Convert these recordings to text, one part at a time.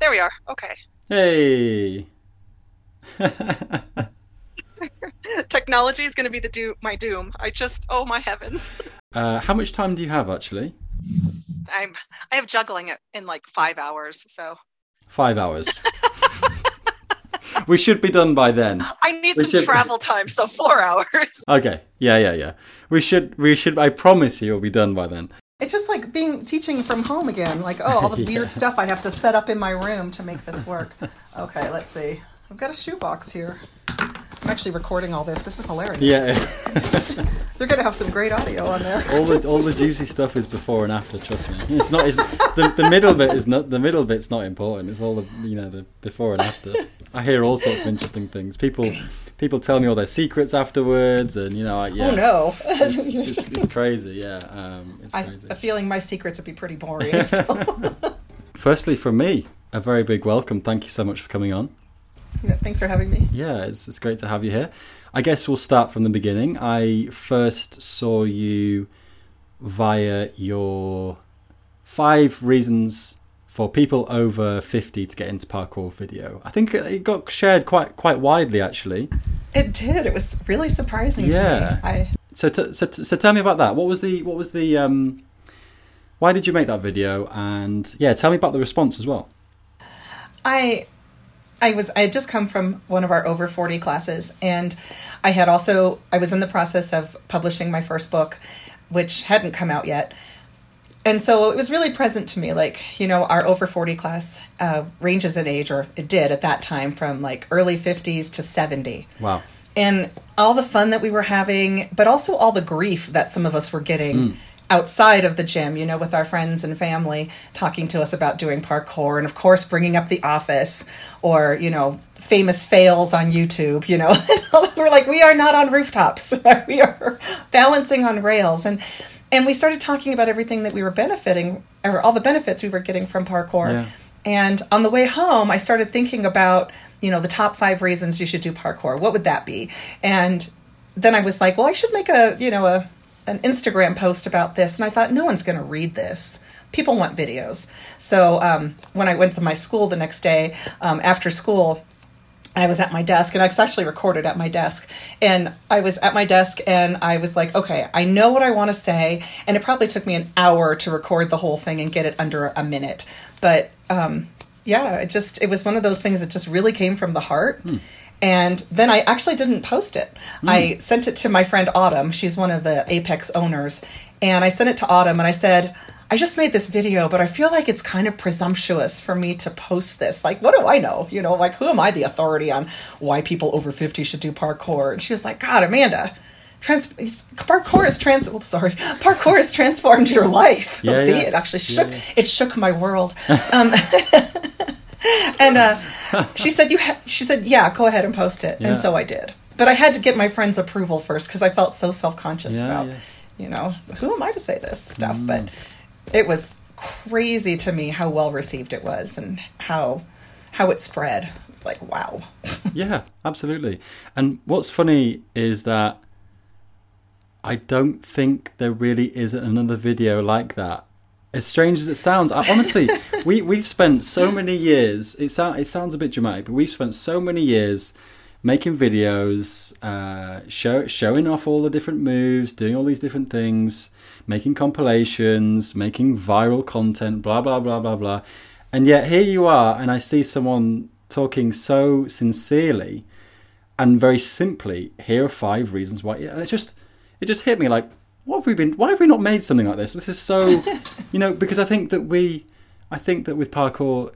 there we are. Okay. Hey. Technology is going to be the do- my doom. I just, oh my heavens. Uh, how much time do you have actually? I'm, I have juggling it in like five hours. So Five hours. we should be done by then. I need We some should- travel time. So four hours. Okay. Yeah, yeah, yeah. We should. We should. I promise you, we'll be done by then. It's just like being teaching from home again. Like, oh, all the Yeah. weird stuff I have to set up in my room to make this work. Okay, let's see. I've got a shoebox here. I'm actually recording all this. This is hilarious. Yeah. They're going to have some great audio on there. all the all the juicy stuff is before and after. Trust me. It's not. It's, the the middle bit is not. The middle bit's not important. It's all the you know the before and after. I hear all sorts of interesting things. People people tell me all their secrets afterwards, and you know. I, yeah. Oh no. It's, it's, it's crazy. Yeah. Um, it's I crazy. have a feeling my secrets would be pretty boring. So. Firstly, from me, a very big welcome. Thank you so much for coming on. Yeah, Thanks for having me. Yeah, it's, it's great to have you here. I guess we'll start from the beginning. I first saw you via your five reasons for people over 50 to get into parkour video. I think it got shared quite quite widely actually. It did. It was really surprising Yeah. to me. I So t- so, t- so tell me about that. What was the what was the um why did you make that video and yeah, tell me about the response as well. I I was I had just come from one of our over 40 classes and I had also I was in the process of publishing my first book which hadn't come out yet. And so it was really present to me like, you know, our over 40 class uh, ranges in age or it did at that time from like early 50s to 70 Wow. and all the fun that we were having, but also all the grief that some of us were getting outside of the gym, you know, with our friends and family talking to us about doing parkour, and of course, bringing up The Office or, you know, famous fails on YouTube, you know. we're like, we are not on rooftops, we are balancing on rails. And and we started talking about everything that we were benefiting, or all the benefits we were getting from parkour. Yeah. And on the way home, I started thinking about, you know, the top five reasons you should do parkour. What would that be? And then I was like, well, I should make a, you know, a an Instagram post about this. And I thought, no one's going to read this. People want videos. So um, when I went to my school the next day, um, after school, I was at my desk and I was actually recorded at my desk. And I was at my desk and I was like, okay, I know what I want to say. And it probably took me an hour to record the whole thing and get it under a minute. But um, yeah, it just, it was one of those things that just really came from the heart. And then I actually didn't post it. I sent it to my friend Autumn. She's one of the Apex owners. And I sent it to Autumn and I said, I just made this video, but I feel like it's kind of presumptuous for me to post this. Like, what do I know? You know, like, who am I the authority on why people over 50 should do parkour? And she was like, God, Amanda, trans- parkour is trans. Oops, sorry. Parkour has transformed your life. Yeah, See, yeah. it actually shook. yeah. It shook my world. Um, and uh, she said, "You." Ha-, she said, "Yeah, go ahead and post it." And so I did. But I had to get my friend's approval first because I felt so self conscious about, you know, who am I to say this stuff? Mm. But it was crazy to me how well received it was and how how it spread. It's like wow. Yeah, absolutely. And what's funny is that I don't think there really is another video like that. As strange as it sounds, I, honestly, we we've spent so many years. It sounds it sounds a bit dramatic, but we've spent so many years making videos, uh, show, showing off all the different moves, doing all these different things, making compilations, making viral content, blah blah blah blah blah. And yet here you are, and I see someone talking so sincerely and very simply. Here are five reasons why, and it just it just hit me like, what have we been? Why have we not made something like this? This is so, you know, because I think that we, I think that with parkour,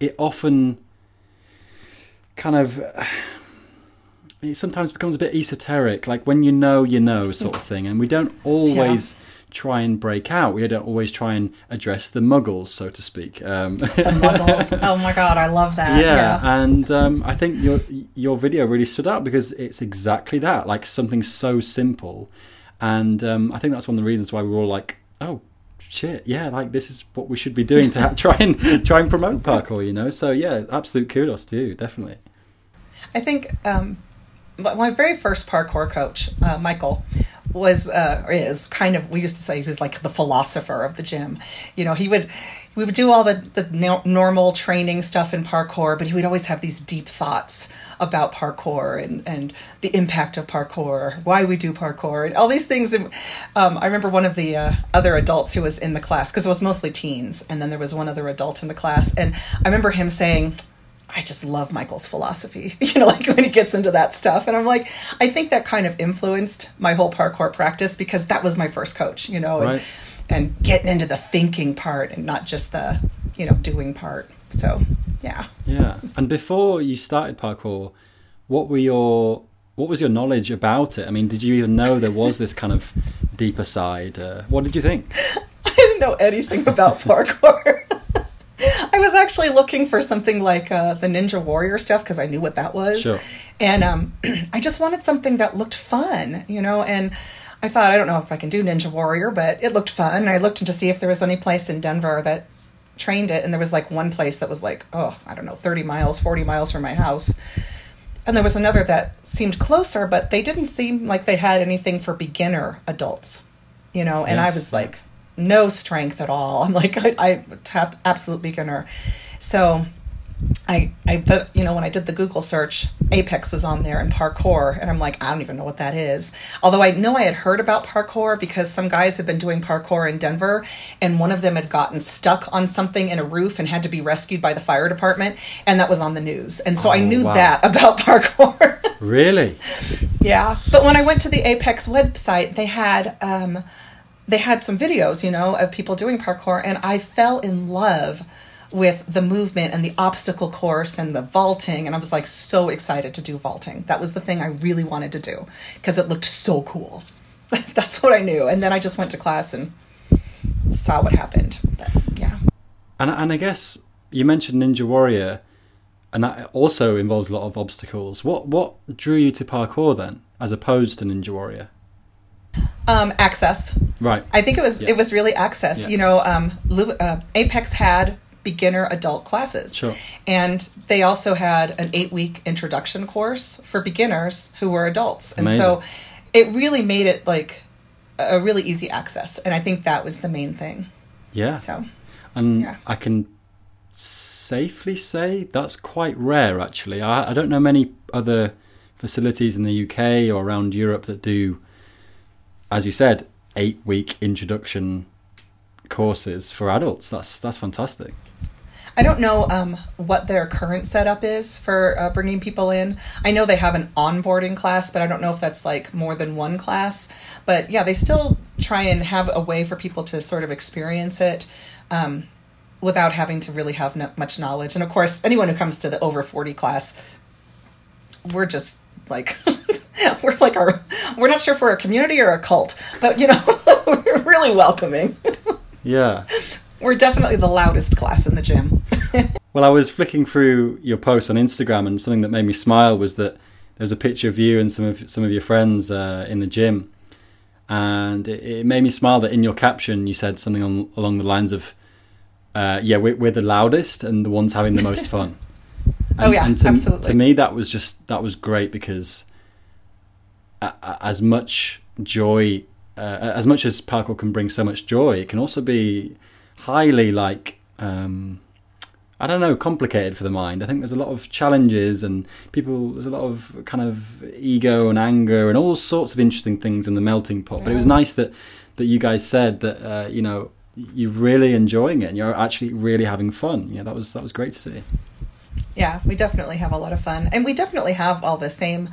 it often kind of it sometimes becomes a bit esoteric like when you know you know sort of thing and we don't always try and break out we had to always try and address the muggles so to speak um, Muggles. oh my god, I love that. yeah, and um, I think your your video really stood out because it's exactly that, like something so simple, and um, I think that's one of the reasons why we were all like, oh shit, yeah, like this is what we should be doing to try and try and promote parkour, you know. So yeah, absolute kudos to you, definitely. I think um, but my very first parkour coach, uh, Michael, was uh, is kind of we used to say he was like the philosopher of the gym. You know, he would we would do all the, the no- normal training stuff in parkour, but he would always have these deep thoughts about parkour and, and the impact of parkour, why we do parkour, and all these things. And, um, I remember one of the uh, other adults who was in the class, because it was mostly teens, and then there was one other adult in the class, and I remember him saying, I just love Michael's philosophy, you know, like when he gets into that stuff. And I'm like, I think that kind of influenced my whole parkour practice because that was my first coach, you know. And, and getting into the thinking part and not just the you know doing part so yeah Yeah. And before you started parkour, what were your what was your knowledge about it? I mean, did you even know there was this kind of deeper side? Uh, what did you think? i didn't know anything about parkour i was actually looking for something like uh, the ninja warrior stuff because i knew what that was. Sure. and um, i just wanted something that looked fun you know and i thought i don't know if i can do ninja warrior but it looked fun. And i looked to see if there was any place in denver that trained it and there was like one place that was like oh i don't know 30 miles 40 miles from my house. And there was another that seemed closer but they didn't seem like they had anything for beginner adults you know and i was like no strength at all i'm like i, I tap absolute beginner so I, I but you know when I did the Google search, Apex was on there and parkour, and I'm like, I don't even know what that is. Although I know I had heard about parkour because some guys had been doing parkour in Denver, and one of them had gotten stuck on something in a roof and had to be rescued by the fire department, and that was on the news. And so I Oh, knew wow. that about parkour. Really? Yeah, but when I went to the Apex website, they had um, they had some videos, you know, of people doing parkour, and I fell in love with the movement and the obstacle course and the vaulting, and I was like so excited to do vaulting. That was the thing I really wanted to do because it looked so cool. That's what I knew, and then I just went to class and saw what happened. But, yeah. And and I guess you mentioned Ninja Warrior, and that also involves a lot of obstacles. What what drew you to parkour then, as opposed to Ninja Warrior? Um, access. Right. I think it was Yeah. it was really access. Yeah. You know, um, uh, Apex had beginner adult classes, Sure. and they also had an eight week introduction course for beginners who were adults, and Amazing. so it really made it like a really easy access, and I think that was the main thing. yeah. So And Yeah. I can safely say that's quite rare, actually. I, I don't know many other facilities in the UK or around Europe that do, as you said, eight week introduction courses for adults. That's that's fantastic. I don't know um, what their current setup is for uh, bringing people in. I know they have an onboarding class, but I don't know if that's like more than one class. But yeah, they still try and have a way for people to sort of experience it um, without having to really have no- much knowledge. And of course, anyone who comes to the over 40 class, we're just like, we're like our, we're not sure if we're a community or a cult, but you know, we're really welcoming. Yeah. we're definitely the loudest class in the gym. Well, I was flicking through your posts on Instagram, and something that made me smile was that there's a picture of you and some of some of your friends uh, in the gym, and it, it made me smile that in your caption you said something on, along the lines of, uh, "Yeah, we're, we're the loudest and the ones having the most fun." Oh, yeah, and to, absolutely. To me, that was just that was great because as much joy, uh, as much as parkour can bring so much joy, it can also be highly like um, I don't know, complicated for the mind. I think there's a lot of challenges and people. There's a lot of kind of ego and anger and all sorts of interesting things in the melting pot. But it was nice that that you guys said that uh, you know you're really enjoying it and you're actually really having fun. Yeah, that was that was great to see. Yeah, we definitely have a lot of fun, and we definitely have all the same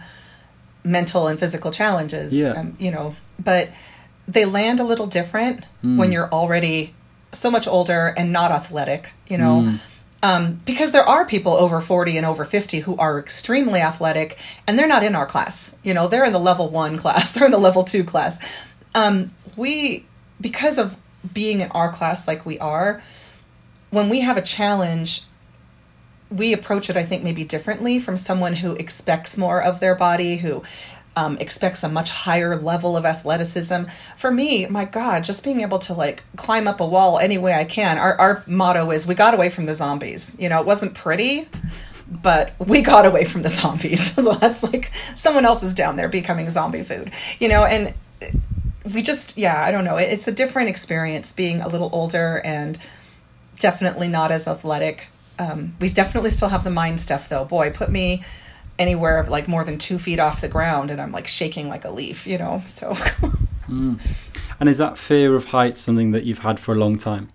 mental and physical challenges. Yeah. um, you know, but they land a little different Hmm. when you're already so much older and not athletic. You know. Hmm. Um, because there are people over 40 and over 50 who are extremely athletic and they're not in our class. You know, they're in the level one class, they're in the level two class. Um, we, because of being in our class like we are, when we have a challenge, we approach it, I think, maybe differently from someone who expects more of their body, who um, expects a much higher level of athleticism. For me, my God, just being able to like climb up a wall any way I can. Our, our motto is we got away from the zombies. You know, it wasn't pretty, but we got away from the zombies. so that's like someone else is down there becoming zombie food, you know, and we just, yeah, I don't know. It- It's a different experience being a little older and definitely not as athletic. Um, we definitely still have the mind stuff though. Boy, put me anywhere like more than two feet off the ground and I'm like shaking like a leaf, you know. So. mm. And is that fear of heights something that you've had for a long time?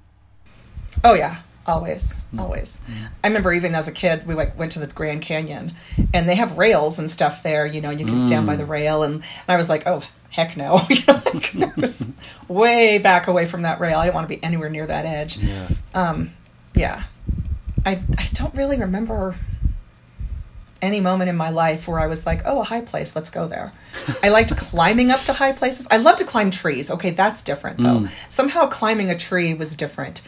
Oh yeah, always, mm. always. Mm. I remember even as a kid, we like went to the Grand Canyon, and they have rails and stuff there. You know, you can stand by the rail, and, and I was like, oh heck no, you know, like, I was way back away from that rail. I didn't want to be anywhere near that edge. Yeah. Um, yeah. I I don't really remember any moment in my life where I was like, oh, a high place, let's go there. I liked climbing up to high places. I love to climb trees. Okay, that's different though. Mm. Somehow climbing a tree was different.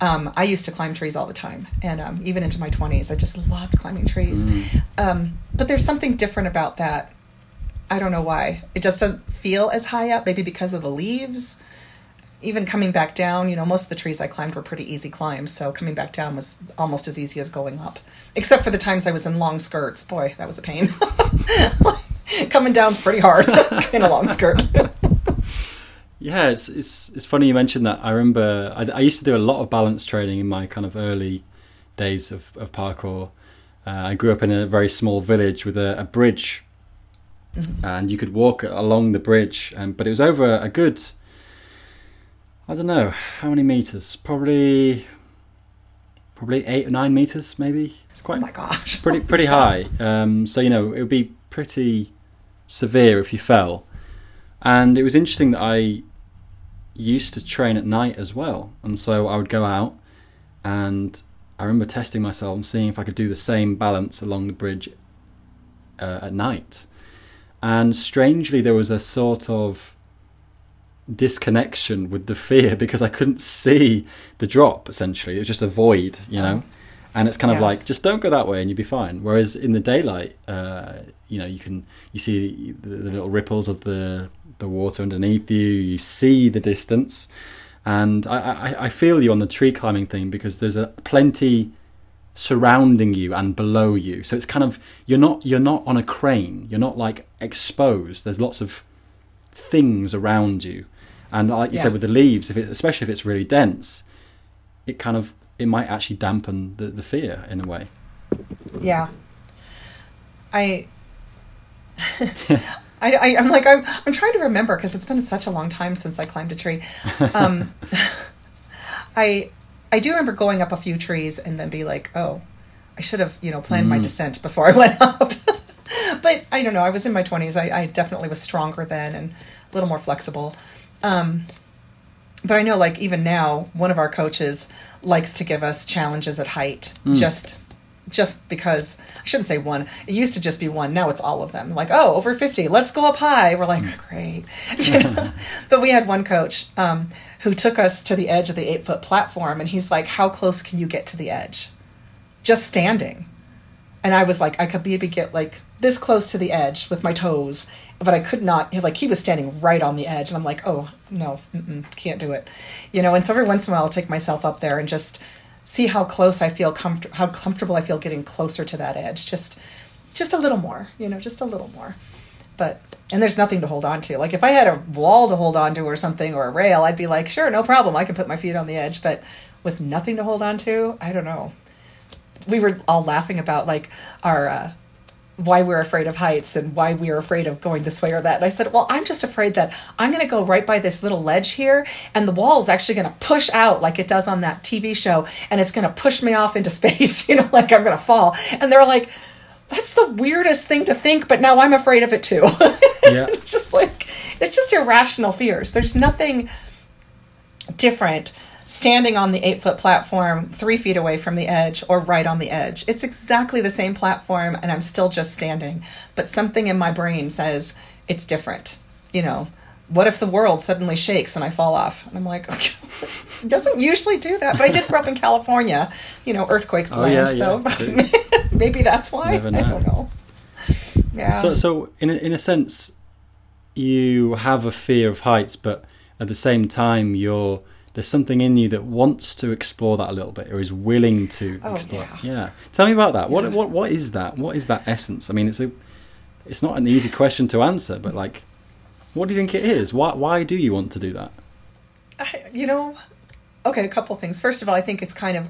Um, I used to climb trees all the time, and um, even into my 20s, I just loved climbing trees. Mm. Um, but there's something different about that. I don't know why. It just doesn't feel as high up, maybe because of the leaves even coming back down, you know, most of the trees I climbed were pretty easy climbs, so coming back down was almost as easy as going up. Except for the times I was in long skirts. Boy, that was a pain. coming down's pretty hard in a long skirt. yeah, it's, it's it's funny you mentioned that. I remember I, I, used to do a lot of balance training in my kind of early days of, of parkour. Uh, I grew up in a very small village with a, a bridge, mm-hmm. and you could walk along the bridge, and but it was over a good I don't know how many meters. Probably, probably eight or nine meters, maybe. It's quite. Oh my gosh! Pretty pretty high. Um, so you know it would be pretty severe if you fell. And it was interesting that I used to train at night as well, and so I would go out, and I remember testing myself and seeing if I could do the same balance along the bridge uh, at night. And strangely, there was a sort of disconnection with the fear because I couldn't see the drop essentially. It was just a void, you know. And it's kind yeah. of like just don't go that way and you'll be fine. Whereas in the daylight, uh, you know, you can you see the, the, little ripples of the the water underneath you. You see the distance, and I, I, I feel you on the tree climbing thing because there's a plenty surrounding you and below you. So it's kind of you're not you're not on a crane. You're not like exposed. There's lots of things around you and like you yeah. said with the leaves, if it, especially if it's really dense, it kind of it might actually dampen the, the fear in a way. Yeah. I. I, I, am like I'm, I'm trying to remember because it's been such a long time since I climbed a tree. Um, I I do remember going up a few trees and then be like, oh, I should have you know planned mm. my descent before I went up. but I don't know. I was in my 20s. I, I definitely was stronger then and a little more flexible. Um, but I know, like even now, one of our coaches likes to give us challenges at height, mm. just just because I shouldn't say one. It used to just be one. Now it's all of them. Like, oh, over fifty, let's go up high. We're like, mm. great. You know? but we had one coach um, who took us to the edge of the eight foot platform, and he's like, "How close can you get to the edge? Just standing." And I was like, I could maybe get like this close to the edge with my toes, but I could not. Like he was standing right on the edge, and I'm like, oh no, can't do it, you know. And so every once in a while, I'll take myself up there and just see how close I feel, how comfortable I feel getting closer to that edge. Just, just a little more, you know, just a little more. But and there's nothing to hold on to. Like if I had a wall to hold on to or something or a rail, I'd be like, sure, no problem, I can put my feet on the edge. But with nothing to hold on to, I don't know. We were all laughing about like our. Uh, why we're afraid of heights and why we're afraid of going this way or that. And I said, Well, I'm just afraid that I'm going to go right by this little ledge here, and the wall is actually going to push out like it does on that TV show, and it's going to push me off into space, you know, like I'm going to fall. And they're like, That's the weirdest thing to think, but now I'm afraid of it too. Yeah. just like, it's just irrational fears. There's nothing different standing on the eight foot platform three feet away from the edge or right on the edge. It's exactly the same platform and I'm still just standing. But something in my brain says it's different. You know, what if the world suddenly shakes and I fall off? And I'm like, okay. it doesn't usually do that. But I did grow up in California, you know, earthquake oh, land. Yeah, so yeah. maybe that's why. I don't know. Yeah. So, so in a, in a sense, you have a fear of heights, but at the same time, you're there's something in you that wants to explore that a little bit or is willing to oh, explore. Yeah. yeah. Tell me about that. Yeah. What what what is that? What is that essence? I mean, it's a it's not an easy question to answer, but like what do you think it is? Why why do you want to do that? I, you know, okay, a couple things. First of all, I think it's kind of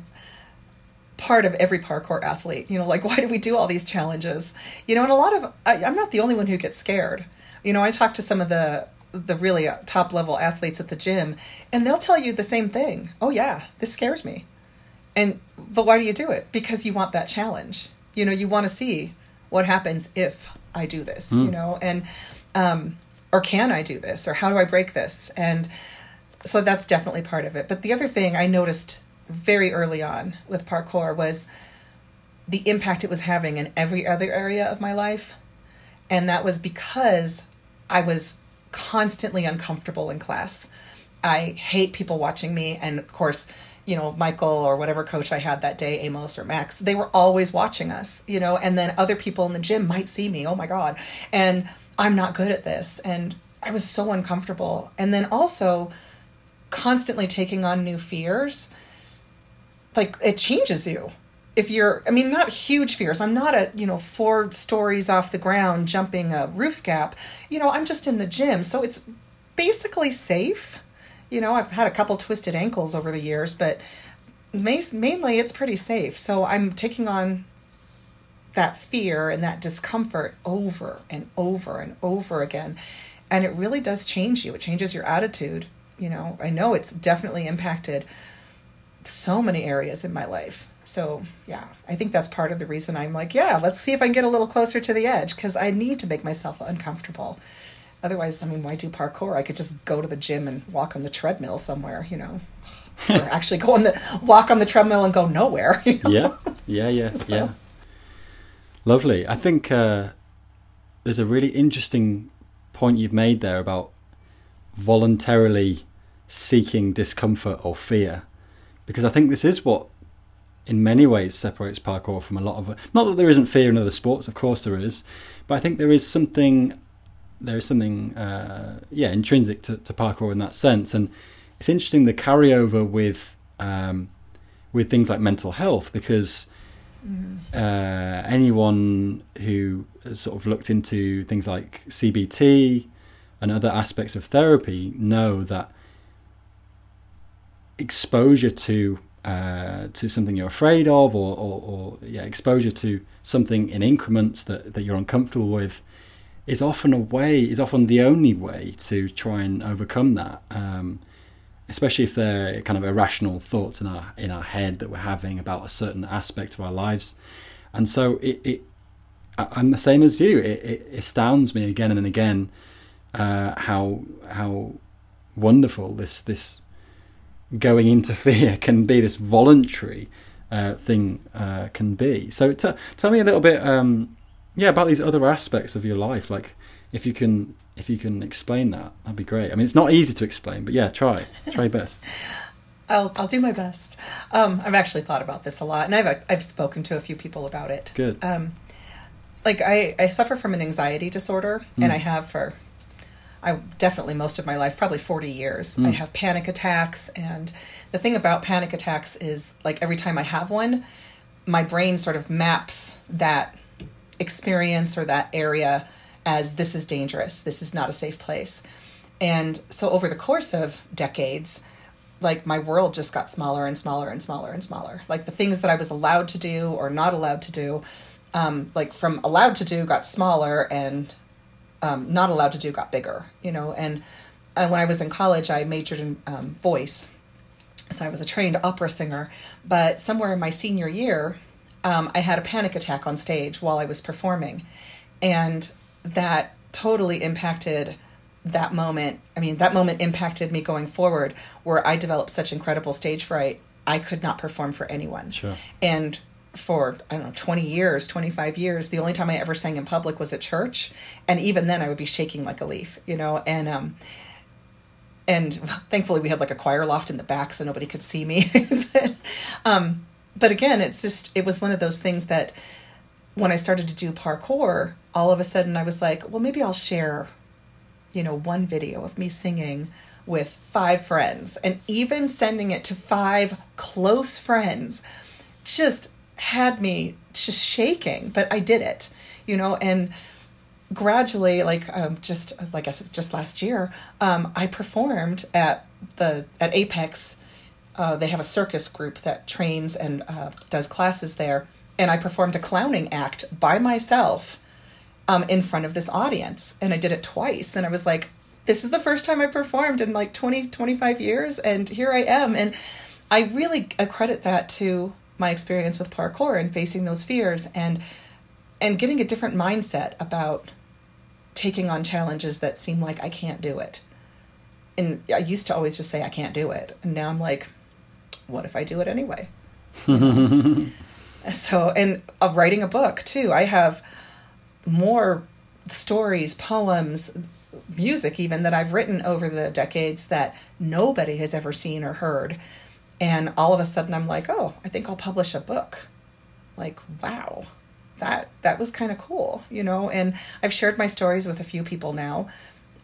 part of every parkour athlete. You know, like why do we do all these challenges? You know, and a lot of I, I'm not the only one who gets scared. You know, I talk to some of the the really top level athletes at the gym, and they'll tell you the same thing. Oh yeah, this scares me. And but why do you do it? Because you want that challenge. You know, you want to see what happens if I do this. You know, and um, or can I do this, or how do I break this? And so that's definitely part of it. But the other thing I noticed very early on with parkour was the impact it was having in every other area of my life. And that was because I was constantly uncomfortable in class. I hate people watching me. And of course, you know, Michael or whatever coach I had that day, Amos or Max, they were always watching us, you know, and then other people in the gym might see me. Oh my God. And I'm not good at this. And I was so uncomfortable. And then also constantly taking on new fears, like it changes you. If you're, I mean, not huge fears. I'm not at, you know, four stories off the ground jumping a roof gap. You know, I'm just in the gym. So it's basically safe. You know, I've had a couple twisted ankles over the years, but mainly it's pretty safe. So I'm taking on that fear and that discomfort over and over and over again. And it really does change you. It changes your attitude. You know, I know it's definitely impacted so many areas in my life. So, yeah, I think that's part of the reason I'm like, yeah, let's see if I can get a little closer to the edge because I need to make myself uncomfortable. Otherwise, I mean, why do parkour? I could just go to the gym and walk on the treadmill somewhere, you know, or actually go on the walk on the treadmill and go nowhere. You know? Yeah, yeah, yeah, so. yeah. Lovely. I think uh, there's a really interesting point you've made there about voluntarily seeking discomfort or fear, because I think this is what, in many ways, separates parkour from a lot of. Not that there isn't fear in other sports, of course there is, but I think there is something. There is something, uh, yeah, intrinsic to, to parkour in that sense, and it's interesting the carryover with um, with things like mental health because mm. uh, anyone who has sort of looked into things like CBT and other aspects of therapy know that exposure to uh, to something you're afraid of, or, or, or, yeah, exposure to something in increments that, that you're uncomfortable with, is often a way, is often the only way to try and overcome that. Um, especially if they're kind of irrational thoughts in our in our head that we're having about a certain aspect of our lives, and so it, it I'm the same as you. It, it astounds me again and again uh, how how wonderful this this going into fear can be. This voluntary uh, thing uh, can be. So t- tell me a little bit, um, yeah, about these other aspects of your life. Like if you can if you can explain that, that'd be great. I mean, it's not easy to explain, but yeah, try try best. I'll I'll do my best. Um, I've actually thought about this a lot, and I've I've spoken to a few people about it. Good. Um, like I I suffer from an anxiety disorder, mm. and hmm. I have for I definitely most of my life, probably 40 years. Mm. I have panic attacks. And the thing about panic attacks is like every time I have one, my brain sort of maps that experience or that area as this is dangerous, this is not a safe place. And so over the course of decades, like my world just got smaller and smaller and smaller and smaller. Like the things that I was allowed to do or not allowed to do, um, like from allowed to do got smaller and um, not allowed to do got bigger, you know. And uh, when I was in college, I majored in um, voice. So I was a trained opera singer. But somewhere in my senior year, um, I had a panic attack on stage while I was performing. And that totally impacted that moment. I mean, that moment impacted me going forward, where I developed such incredible stage fright. I could not perform for anyone. Sure. And for I don't know 20 years, 25 years, the only time I ever sang in public was at church, and even then I would be shaking like a leaf, you know, and um and thankfully we had like a choir loft in the back so nobody could see me. but, um but again, it's just it was one of those things that when I started to do parkour, all of a sudden I was like, well, maybe I'll share, you know, one video of me singing with five friends. And even sending it to five close friends just had me just shaking. But I did it, you know, and gradually, like um, just like I said, just last year, um, I performed at the at Apex uh, they have a circus group that trains and uh, does classes there. And I performed a clowning act by myself um, in front of this audience. And I did it twice. And I was like, this is the first time I performed in like 20, 25 years. And here I am. And I really accredit that to my experience with parkour and facing those fears and and getting a different mindset about taking on challenges that seem like I can't do it. And I used to always just say I can't do it. And now I'm like, what if I do it anyway? so, and of writing a book too. I have more stories, poems, music even that I've written over the decades that nobody has ever seen or heard. And all of a sudden I'm like, "Oh, I think I'll publish a book." Like, wow. That that was kind of cool, you know, and I've shared my stories with a few people now.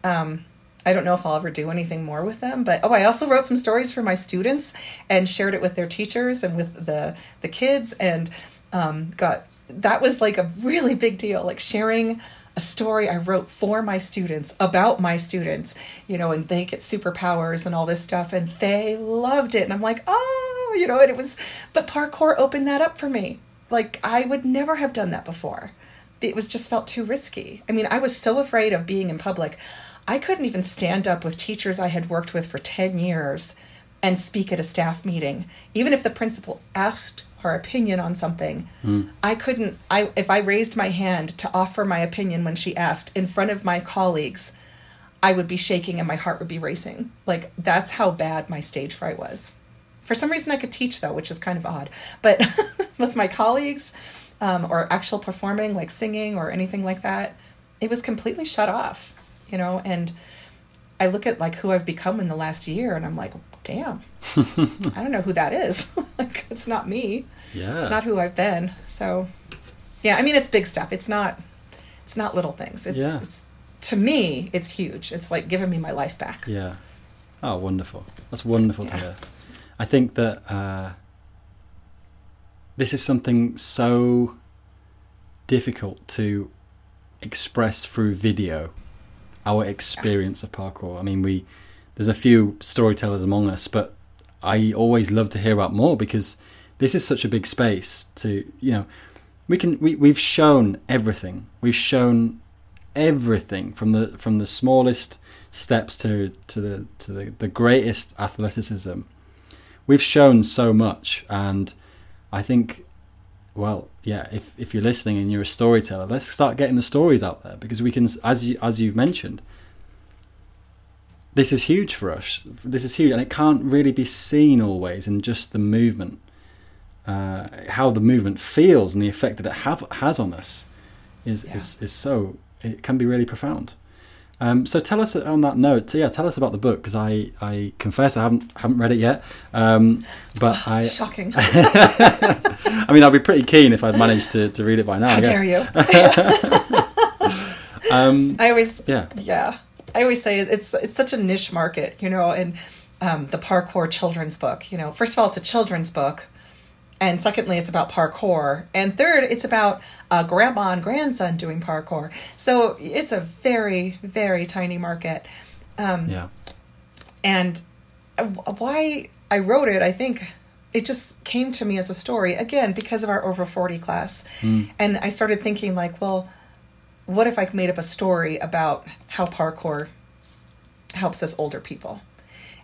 Um, I don't know if I'll ever do anything more with them, but oh, I also wrote some stories for my students and shared it with their teachers and with the the kids, and um, got that was like a really big deal, like sharing a story I wrote for my students about my students, you know, and they get superpowers and all this stuff, and they loved it, and I'm like, oh, you know, and it was, but parkour opened that up for me. Like I would never have done that before. It was just felt too risky. I mean, I was so afraid of being in public. I couldn't even stand up with teachers I had worked with for 10 years and speak at a staff meeting. Even if the principal asked her opinion on something, mm. I couldn't I if I raised my hand to offer my opinion when she asked in front of my colleagues, I would be shaking and my heart would be racing. Like that's how bad my stage fright was. For some reason I could teach though, which is kind of odd. But with my colleagues um, or actual performing like singing or anything like that, it was completely shut off you know, and I look at like who I've become in the last year and I'm like, damn, I don't know who that is. like, it's not me. Yeah. It's not who I've been. So, yeah, I mean, it's big stuff. It's not, it's not little things. It's, yeah. it's, to me, it's huge. It's like giving me my life back. Yeah. Oh, wonderful. That's wonderful yeah. to hear. I think that, uh, this is something so difficult to express through video our experience of parkour. I mean, we there's a few storytellers among us, but I always love to hear about more because this is such a big space to you know we can we, we've shown everything. We've shown everything from the from the smallest steps to to the to the, the greatest athleticism. We've shown so much and i think well yeah if if you're listening and you're a storyteller let's start getting the stories out there because we can as you as you've mentioned this is huge for us this is huge and it can't really be seen always in just the movement uh, how the movement feels and the effect that it have, has on us is, yeah. is is so it can be really profound um, so tell us on that note. Yeah, tell us about the book because I, I confess I haven't haven't read it yet. Um, but I shocking. I mean, I'd be pretty keen if I'd managed to, to read it by now. How I dare you? um, I always yeah yeah I always say it's it's such a niche market, you know, and um, the parkour children's book. You know, first of all, it's a children's book and secondly it's about parkour and third it's about a grandma and grandson doing parkour so it's a very very tiny market um, yeah and why i wrote it i think it just came to me as a story again because of our over 40 class mm. and i started thinking like well what if i made up a story about how parkour helps us older people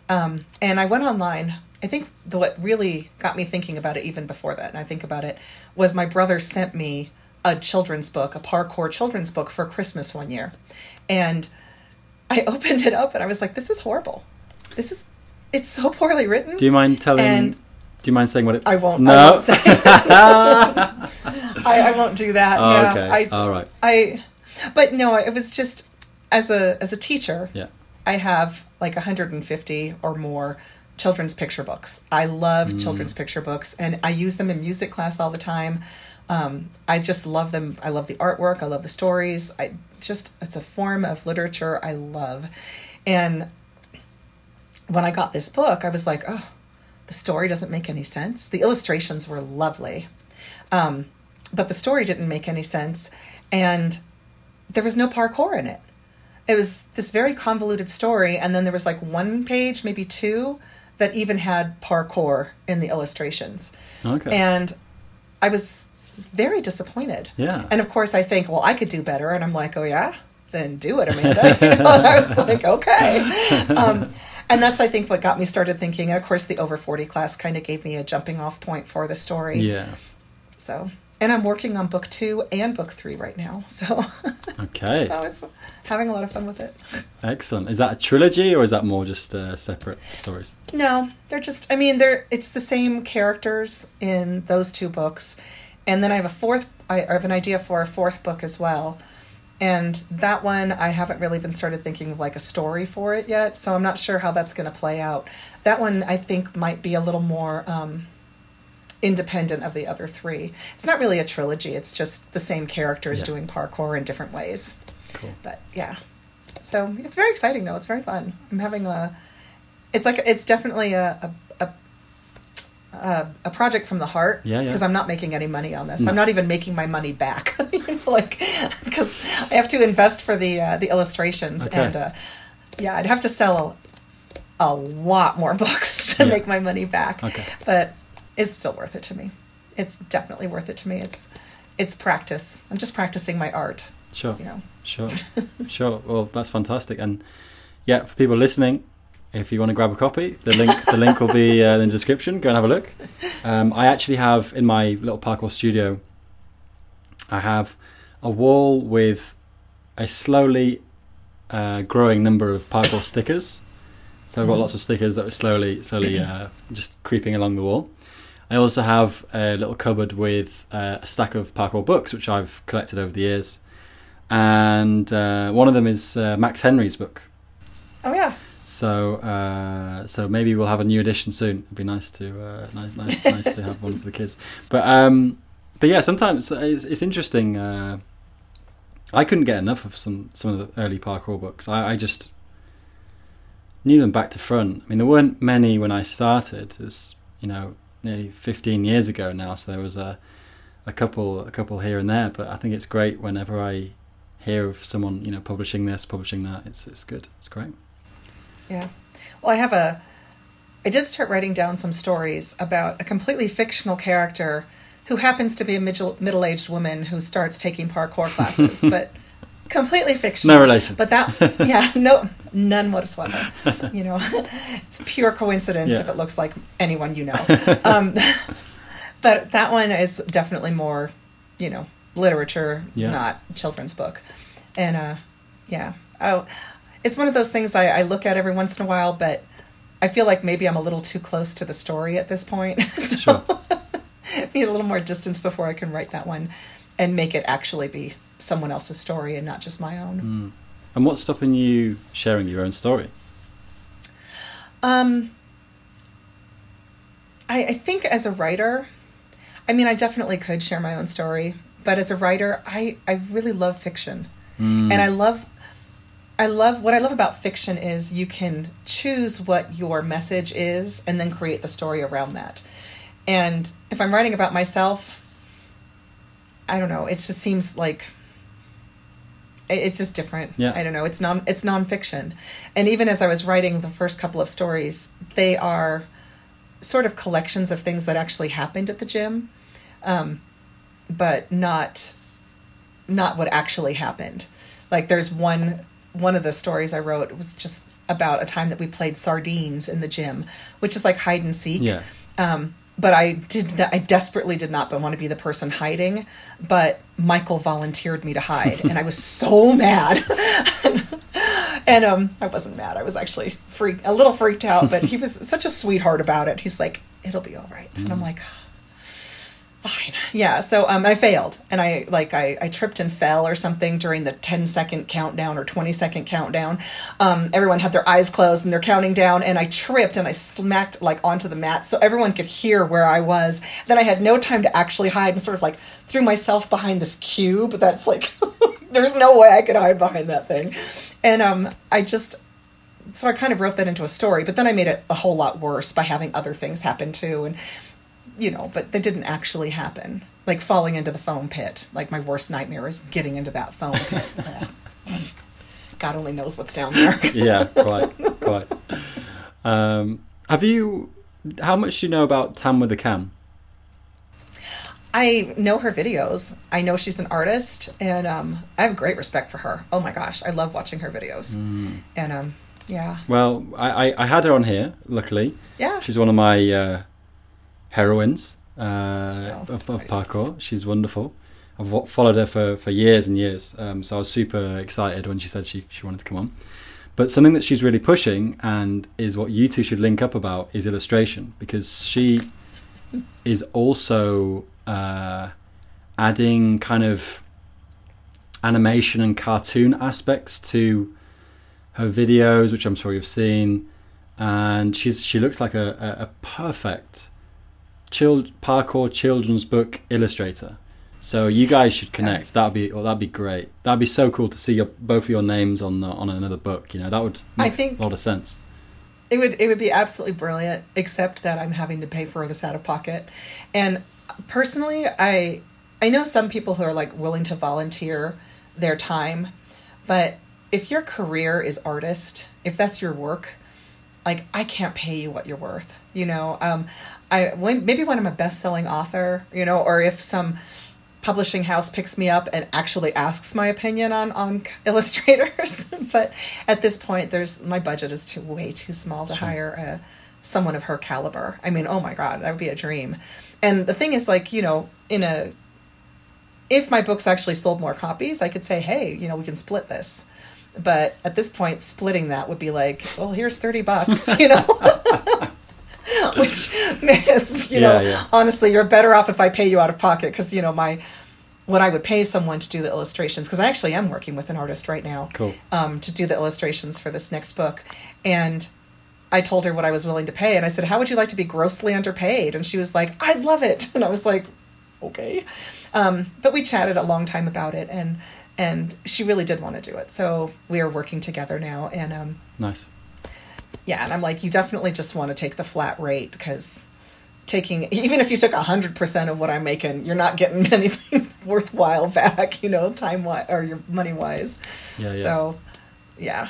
um, and i went online I think the, what really got me thinking about it even before that, and I think about it, was my brother sent me a children's book, a parkour children's book for Christmas one year. And I opened it up and I was like, this is horrible. This is, it's so poorly written. Do you mind telling, and do you mind saying what it I won't. No. I won't, I, I, won't do that. Oh, yeah, okay. I, All right. I, but no, it was just, as a, as a teacher, yeah. I have like 150 or more children's picture books. I love mm. children's picture books, and I use them in music class all the time. Um, I just love them. I love the artwork. I love the stories. I just it's a form of literature I love, and when I got this book, I was like, oh, the story doesn't make any sense. The illustrations were lovely, um, but the story didn't make any sense, and there was no parkour in it. It was this very convoluted story, and then there was like one page, maybe two, that even had parkour in the illustrations. Okay. And I was very disappointed. Yeah. And of course, I think, well, I could do better. And I'm like, oh, yeah? Then do it, Amanda. You know, I was like, okay. Um, and that's, I think, what got me started thinking. And of course, the over 40 class kind of gave me a jumping off point for the story. yeah. So, and I'm working on book two and book three right now. So, Okay. so it's having a lot of fun with it. Excellent. Is that a trilogy or is that more just uh, separate stories? No, they're just. I mean, they're. It's the same characters in those two books, and then I have a fourth. I have an idea for a fourth book as well, and that one I haven't really been started thinking of like a story for it yet. So I'm not sure how that's going to play out. That one I think might be a little more. Um, independent of the other three it's not really a trilogy it's just the same characters Yeah. doing parkour in different ways Cool. but yeah so it's very exciting though it's very fun i'm having a it's like it's definitely a a, a, a, a project from the heart Yeah, yeah. because i'm not making any money on this No. i'm not even making my money back you know, like because i have to invest for the uh, the illustrations Okay. and uh, yeah i'd have to sell a, a lot more books to Yeah. make my money back Okay. but it's still worth it to me it's definitely worth it to me it's it's practice i'm just practicing my art Sure. you know Sure. sure. Well, that's fantastic. And yeah, for people listening, if you want to grab a copy, the link the link will be uh, in the description. Go and have a look. Um, I actually have in my little parkour studio. I have a wall with a slowly uh, growing number of parkour stickers. So I've got lots of stickers that are slowly, slowly uh, just creeping along the wall. I also have a little cupboard with uh, a stack of parkour books, which I've collected over the years, and uh, one of them is uh, Max Henry's book. oh yeah So, uh, so maybe we'll have a new edition soon. It'd be nice to uh, nice, nice, nice to have one for the kids. But um, but yeah, sometimes it's, it's interesting. Uh, I couldn't get enough of some some of the early parkour books. I, I just knew them back to front. I mean, there weren't many when I started. It's you know nearly 15 years ago now, so there was a a couple a couple here and there. But I think it's great whenever I hear of someone you know publishing this, publishing that. It's it's good. It's great. Yeah. Well, I have a. I did start writing down some stories about a completely fictional character who happens to be a middle middle aged woman who starts taking parkour classes, but completely fictional. No relation. But that, yeah, no, none whatsoever. You know, it's pure coincidence Yeah. if it looks like anyone you know. Um, but that one is definitely more, you know, literature, Yeah. not children's book. And uh, yeah, oh, it's one of those things I, I look at every once in a while, but I feel like maybe I'm a little too close to the story at this point. so Sure. I need a little more distance before I can write that one and make it actually be someone else's story and not just my own. And what's stopping you sharing your own story? Um, I, I think as a writer, I mean, I definitely could share my own story, but as a writer, I, I really love fiction. And I love, I love, what I love about fiction is you can choose what your message is and then create the story around that. And if I'm writing about myself, I don't know, it just seems like it's just different. Yeah. I don't know. It's non it's nonfiction. And even as I was writing the first couple of stories, they are sort of collections of things that actually happened at the gym. Um, but not not what actually happened. Like there's one one of the stories I wrote was just about a time that we played sardines in the gym, which is like hide and seek. Yeah. Um, but I did. I desperately did not want to be the person hiding. But Michael volunteered me to hide, and I was so mad. and um, I wasn't mad. I was actually freak, a little freaked out. But he was such a sweetheart about it. He's like, "It'll be all right," and I'm like, fine. Yeah so um i failed and i like I, I tripped and fell or something during the 10 second countdown or 20 second countdown. Um everyone had their eyes closed and they're counting down and i tripped and i smacked like onto the mat so everyone could hear where i was. Then i had no time to actually hide and sort of like threw myself behind this cube but that's like there's no way i could hide behind that thing. And um i just so I kind of wrote that into a story, but then I made it a whole lot worse by having other things happen too, and you know, but they didn't actually happen. Like falling into the foam pit. Like my worst nightmare is getting into that foam pit. God only knows what's down there. Yeah, quite, quite. Um, Have you? How much do you know about Tam with a Cam? I know her videos. I know she's an artist, and um, I have great respect for her. Oh my gosh, I love watching her videos. Mm. And um, yeah, Well, I, I, I had her on here. Luckily, yeah, she's one of my uh, heroines uh, Oh, of, of nice. parkour. She's wonderful. I've followed her for, for years and years, um, so I was super excited when she said she, she wanted to come on. But something that she's really pushing and is what you two should link up about is illustration because she is also uh, adding kind of animation and cartoon aspects to her videos, which I'm sure you've seen. And she's she looks like a, a, a perfect child, parkour children's book illustrator. So you guys should connect. That'd be well, that'd be great. That'd be so cool to see your, both of your names on the, on another book. You know that would I make think- a lot of sense. it would it would be absolutely brilliant. Except that I'm having to pay for this out of pocket, and personally, I I know some people who are like willing to volunteer their time, but if your career is artist, if that's your work, like I can't pay you what you're worth. You know, um, I maybe when I'm a best-selling author, you know, or if some publishing house picks me up and actually asks my opinion on on illustrators. but at this point, there's my budget is too way too small to hire a, someone of her caliber. I mean, oh my god, that would be a dream. And the thing is, like you know, in a if my books actually sold more copies, I could say, hey, you know, we can split this. But at this point, splitting that would be like, well, here's 30 bucks, you know? Which is, you know, Yeah, yeah. honestly, you're better off if I pay you out of pocket because, you know, my, what I would pay someone to do the illustrations, because I actually am working with an artist right now Cool. um, to do the illustrations for this next book. And I told her what I was willing to pay. And I said, How would you like to be grossly underpaid? And she was like, I love it. And I was like, Okay. Um, but we chatted a long time about it. And and she really did want to do it. So we are working together now. And um, Nice. Yeah, and I'm like, you definitely just want to take the flat rate because taking even if you took hundred percent of what I'm making, you're not getting anything worthwhile back, you know, time wise or your money wise. Yeah, yeah. So, yeah,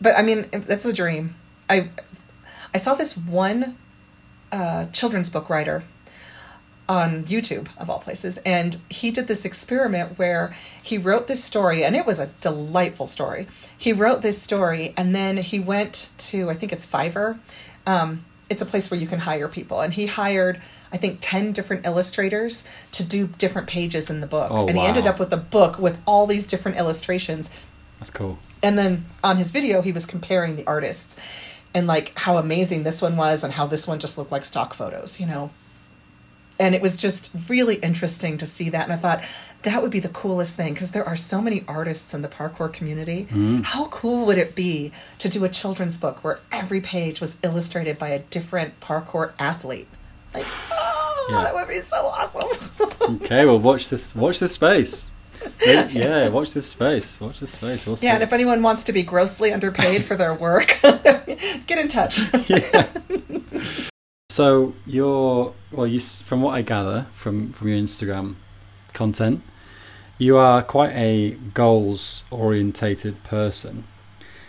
but I mean, that's a dream. I I saw this one uh, children's book writer on YouTube of all places, and he did this experiment where he wrote this story, and it was a delightful story. He wrote this story, and then he went to I think it's Fiverr. Um, it's a place where you can hire people, and he hired I think ten different illustrators to do different pages in the book, Oh, and he ended up with a book with all these different illustrations That's cool. and then on his video he was comparing the artists and like how amazing this one was and how this one just looked like stock photos you know and it was just really interesting to see that and i thought that would be the coolest thing because there are so many artists in the parkour community mm-hmm. how cool would it be to do a children's book where every page was illustrated by a different parkour athlete like oh Yeah. that would be so awesome Okay, well, watch this. Watch this space. Yeah, watch this space. Watch this space. We'll see. yeah and if anyone wants to be grossly underpaid for their work get in touch yeah. So you're well. You from what I gather from from your Instagram content, you are quite a goals orientated person.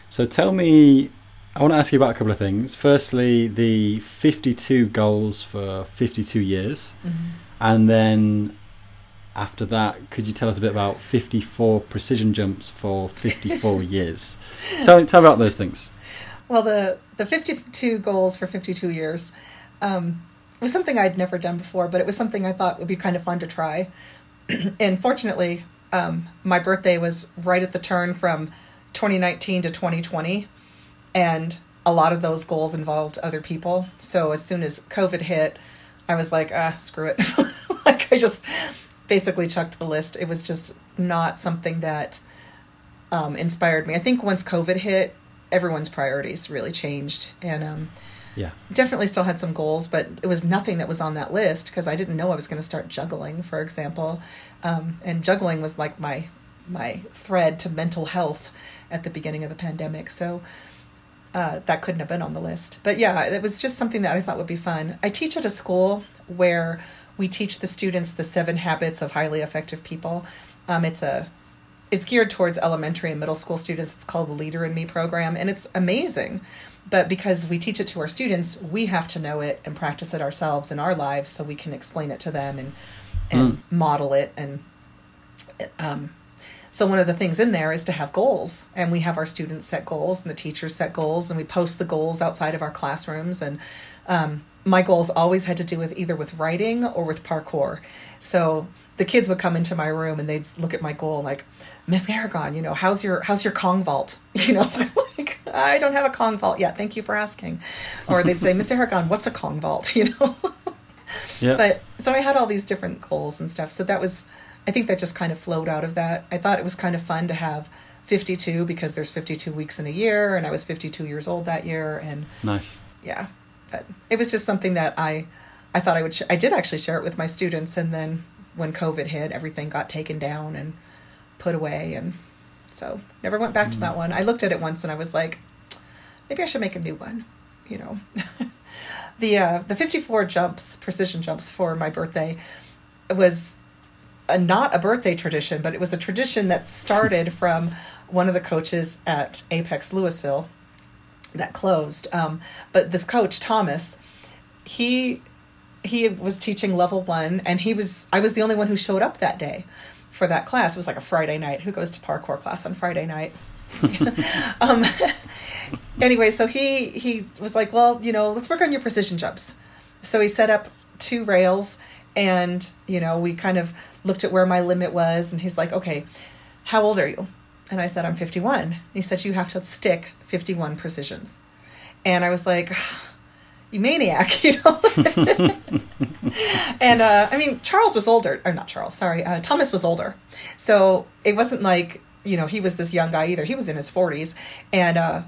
So tell me. I want to ask you about a couple of things. Firstly, the 52 goals for 52 years. Mm-hmm. And then after that, could you tell us a bit about 54 precision jumps for 54 years? Tell me, tell about those things. Well, the the 52 goals for 52 years um, was something I'd never done before, but it was something I thought would be kind of fun to try. and fortunately, um, my birthday was right at the turn from 2019 to 2020, and a lot of those goals involved other people. So as soon as COVID hit, I was like, ah, screw it. like I just basically chucked the list. It was just not something that um, inspired me. I think once COVID hit, everyone's priorities really changed, and um, Yeah. definitely still had some goals, but it was nothing that was on that list because I didn't know I was going to start juggling, for example, um, and juggling was like my my thread to mental health at the beginning of the pandemic. So uh, that couldn't have been on the list. But yeah, it was just something that I thought would be fun. I teach at a school where we teach the students the seven habits of highly effective people. Um, it's a it's geared towards elementary and middle school students. It's called the Leader in Me program, and it's amazing. But because we teach it to our students, we have to know it and practice it ourselves in our lives, so we can explain it to them and and model it. And um, so one of the things in there is to have goals, and we have our students set goals, and the teachers set goals, and we post the goals outside of our classrooms. And um, my goals always had to do with either with writing or with parkour. So the kids would come into my room and they'd look at my goal like, Miss Aragon, you know, how's your how's your Kong vault? You know, like I don't have a Kong vault yet. Thank you for asking. Or they'd say, Miss Aragon, what's a Kong vault? You know. Yeah. But so I had all these different goals and stuff. So that was, I think that just kind of flowed out of that. I thought it was kind of fun to have 52 because there's 52 weeks in a year, and I was 52 years old that year, and nice. yeah. But it was just something that I, I thought I would. Sh- I did actually share it with my students, and then when COVID hit, everything got taken down and put away, and so never went back to that one. I looked at it once, and I was like, maybe I should make a new one. You know. the uh, the 54 jumps precision jumps for my birthday was a, not a birthday tradition but it was a tradition that started from one of the coaches at apex louisville that closed um, but this coach thomas he he was teaching level one and he was i was the only one who showed up that day for that class it was like a friday night who goes to parkour class on friday night um, anyway, so he he was like, well, you know, let's work on your precision jumps. So he set up two rails, and you know, we kind of looked at where my limit was, and he's like, okay, how old are you? And I said, I'm 51. He said, you have to stick 51 precisions, and I was like. You maniac, you know. and uh, I mean, Charles was older, or not Charles, sorry, uh, Thomas was older, so it wasn't like you know he was this young guy either. He was in his forties, and uh,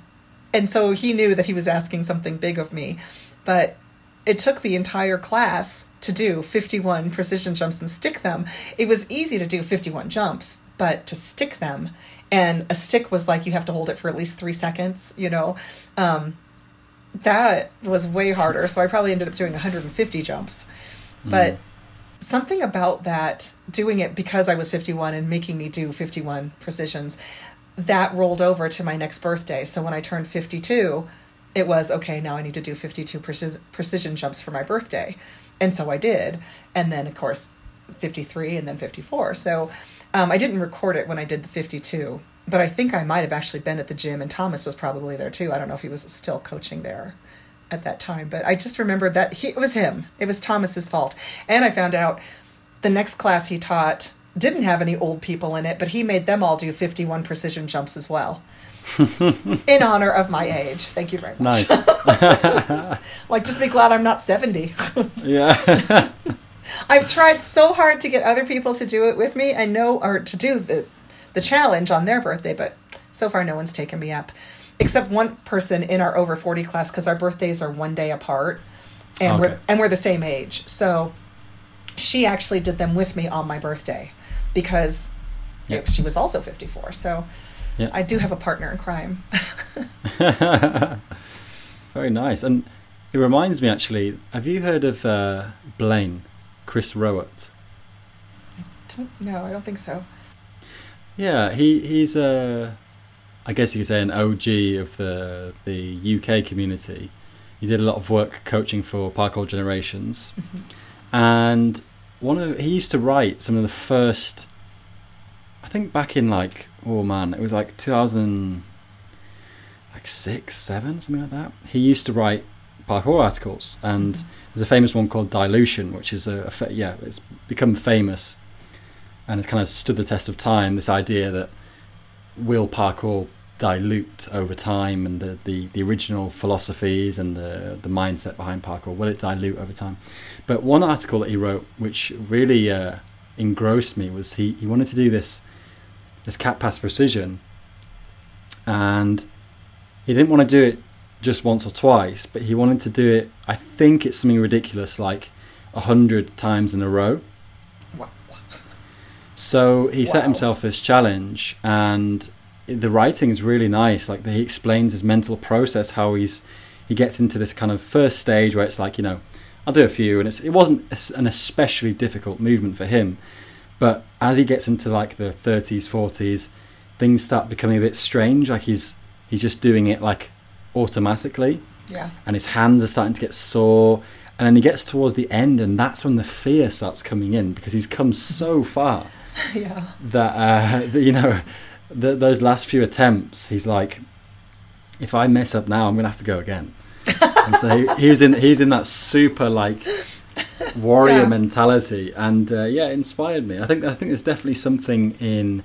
and so he knew that he was asking something big of me, but it took the entire class to do 51 precision jumps and stick them. It was easy to do 51 jumps, but to stick them, and a stick was like you have to hold it for at least three seconds, you know. Um, that was way harder. So I probably ended up doing 150 jumps. But something about that, doing it because I was 51 and making me do 51 precisions, that rolled over to my next birthday. So when I turned 52, it was okay, now I need to do 52 precis- precision jumps for my birthday. And so I did. And then, of course, 53 and then 54. So um, I didn't record it when I did the 52, but I think I might have actually been at the gym, and Thomas was probably there too. I don't know if he was still coaching there at that time, but I just remember that he, it was him. It was Thomas's fault. And I found out the next class he taught didn't have any old people in it, but he made them all do 51 precision jumps as well. in honor of my age. Thank you very much. Nice. like, just be glad I'm not 70. yeah. I've tried so hard to get other people to do it with me. I know, or to do the, the challenge on their birthday, but so far no one's taken me up. Except one person in our over 40 class, because our birthdays are one day apart. And, Okay. we're, and we're the same age. So she actually did them with me on my birthday because Yeah. it- she was also 54. So Yeah. I do have a partner in crime. Very nice. And it reminds me actually, have you heard of uh, Blane, Chris Rowat? I don't, no, I don't think so. Yeah, he he's a, I guess you could say an OG of the the UK community. He did a lot of work coaching for Parkour Generations, mm-hmm. and one of he used to write some of the first. I think back in like oh man, it was like two thousand, like six, seven, something like that. He used to write parkour articles, and mm-hmm. there's a famous one called Dilution, which is a, a fa- yeah, it's become famous and it's kind of stood the test of time. This idea that will parkour dilute over time, and the, the, the original philosophies and the the mindset behind parkour will it dilute over time? But one article that he wrote, which really uh, engrossed me, was he, he wanted to do this this cat pass precision, and he didn't want to do it just once or twice, but he wanted to do it. I think it's something ridiculous like a hundred times in a row. Wow. So he set himself this challenge, and the writing is really nice. Like he explains his mental process, how he's he gets into this kind of first stage where it's like you know, I'll do a few, and it's it wasn't an especially difficult movement for him, But as he gets into like the 30s, 40s, things start becoming a bit strange. Like he's he's just doing it like automatically, Yeah. and his hands are starting to get sore. And then he gets towards the end, and that's when the fear starts coming in because he's come so far Yeah. that uh, that, you know th those last few attempts, he's like, if I mess up now, I'm gonna have to go again. and so he, he was in he was in that super like warrior Yeah. mentality, and uh, yeah, it inspired me. I think I think there's definitely something in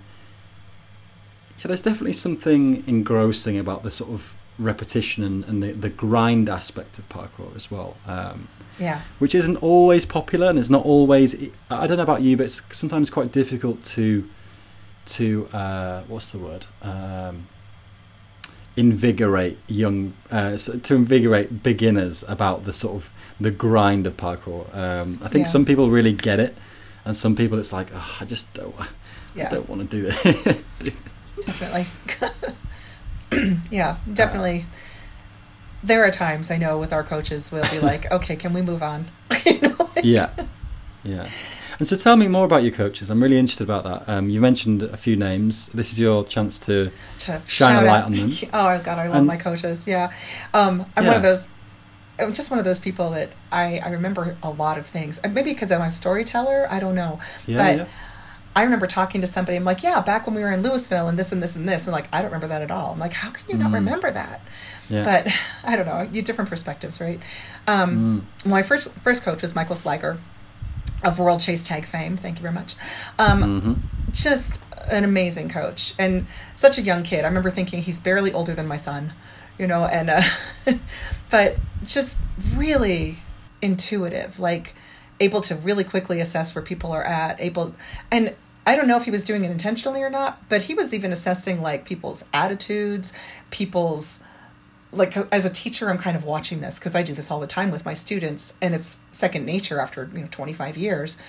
yeah, there's definitely something engrossing about the sort of repetition and, and the, the grind aspect of parkour as well. Um, Yeah. which isn't always popular and it's not always i don't know about you but it's sometimes quite difficult to to uh, what's the word um, invigorate young uh, to invigorate beginners about the sort of the grind of parkour um, i think Yeah. some people really get it and some people it's like oh, i just don't i don't want to do this Definitely. yeah, definitely. There are times I know with our coaches we'll be like, okay, can we move on? you know? like- yeah yeah and so tell me more about your coaches i'm really interested about that um, you mentioned a few names this is your chance to to Shine a light out- on them. Oh God, I love And- my coaches. Yeah, um, I'm one of those. I'm just one of those people that I, I remember a lot of things. Maybe because I'm a storyteller. I don't know. yeah but yeah I remember talking to somebody. I'm like, yeah, back when we were in Louisville and this and this and this. And like, I don't remember that at all. I'm like, how can you not Mm. remember that? Yeah But I don't know. You different perspectives, right? Um, Mm. My first first coach was Michael Sliger of World Chase Tag fame. Thank you very much. Um, Mhm. just an amazing coach and such a young kid. I remember thinking he's barely older than my son, you know, and uh, but just really intuitive, like able to really quickly assess where people are at, able and I don't know if he was doing it intentionally or not, but he was even assessing like people's attitudes, people's like as a teacher i'm kind of watching this because i do this all the time with my students and it's second nature after you know 25 years.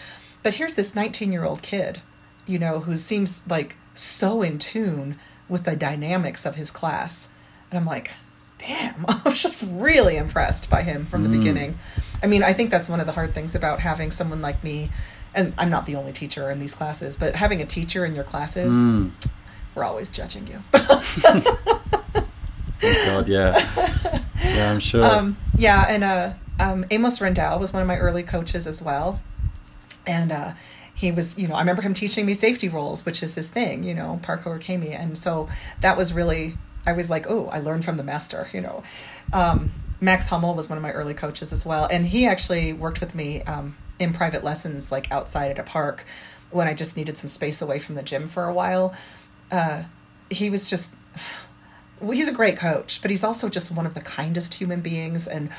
But here's this 19 year old kid you know who seems like so in tune with the dynamics of his class. And i'm like damn. I was just really impressed by him from the beginning. I mean i think that's one of the hard things about having someone like me and i'm not the only teacher in these classes but having a teacher in your classes Mm. we're always judging you Oh God, yeah, yeah, I'm sure. Um, yeah, and uh, um, Amos Rendao was one of my early coaches as well, and uh, he was, you know, I remember him teaching me safety rolls, which is his thing, you know, parkour kami, and so that was really, I was like, oh, I learned from the master, you know. Um, Max Hummel was one of my early coaches as well, and he actually worked with me um, in private lessons, like outside at a park, when I just needed some space away from the gym for a while. Uh, he was just well, he's a great coach, but he's also just one of the kindest human beings and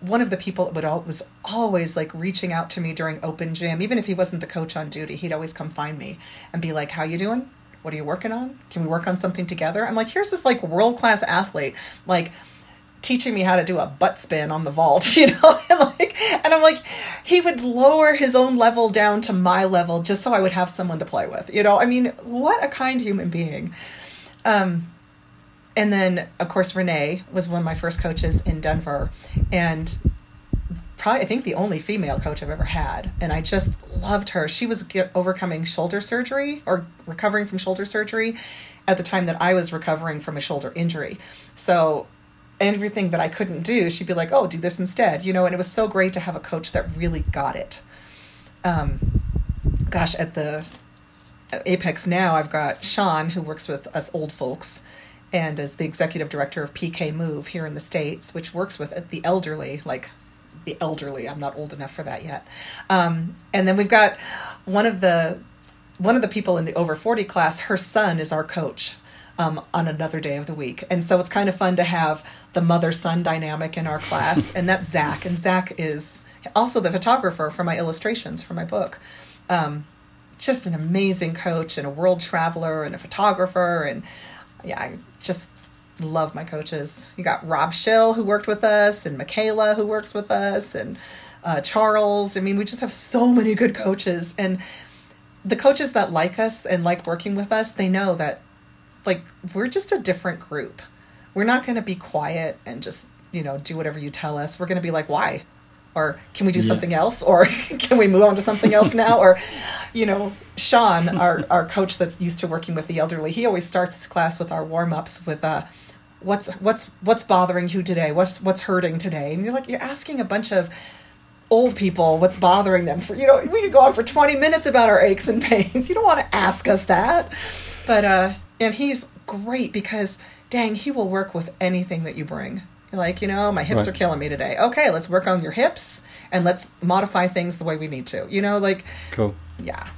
one of the people that would all, was always like reaching out to me during open gym. Even if he wasn't the coach on duty, he'd always come find me and be like, "How you doing? What are you working on? Can we work on something together?" I'm like, "Here's this like world class athlete, like." teaching me how to do a butt spin on the vault, you know, and like, and I'm like, he would lower his own level down to my level just so I would have someone to play with, you know. I mean, what a kind human being. Um, and then of course Renee was one of my first coaches in Denver, and probably I think the only female coach I've ever had, and I just loved her. She was get, overcoming shoulder surgery or recovering from shoulder surgery at the time that I was recovering from a shoulder injury. So everything that I couldn't do, she'd be like, "Oh, do this instead," you know. And it was so great to have a coach that really got it. Um, gosh, at the Apex now, I've got Sean who works with us old folks, and as the executive director of PK Move here in the states, which works with the elderly, like the elderly. I'm not old enough for that yet. Um, and then we've got one of the one of the people in the over 40 class. Her son is our coach um, on another day of the week, and so it's kind of fun to have the mother son dynamic in our class. and that's Zach, and Zach is also the photographer for my illustrations for my book. Um, just an amazing coach and a world traveler and a photographer and yeah, I just love my coaches. You got Rob Schill who worked with us and Michaela who works with us and uh, Charles. I mean, we just have so many good coaches and the coaches that like us and like working with us, they know that like we're just a different group. We're not going to be quiet and just, you know, do whatever you tell us. We're going to be like, why? Or can we do Yeah. something else? Or can we move on to something else now? Or you know sean our, our coach that's used to working with the elderly he always starts his class with our warm-ups with uh, what's what's what's bothering you today? What's what's hurting today? And you're like you're asking a bunch of old people what's bothering them for you know we could go on for 20 minutes about our aches and pains. You don't want to ask us that. But uh and he's great because dang he will work with anything that you bring like you know my hips Right. are killing me today. Okay let's work on your hips and let's modify things the way we need to you know like Cool. yeah.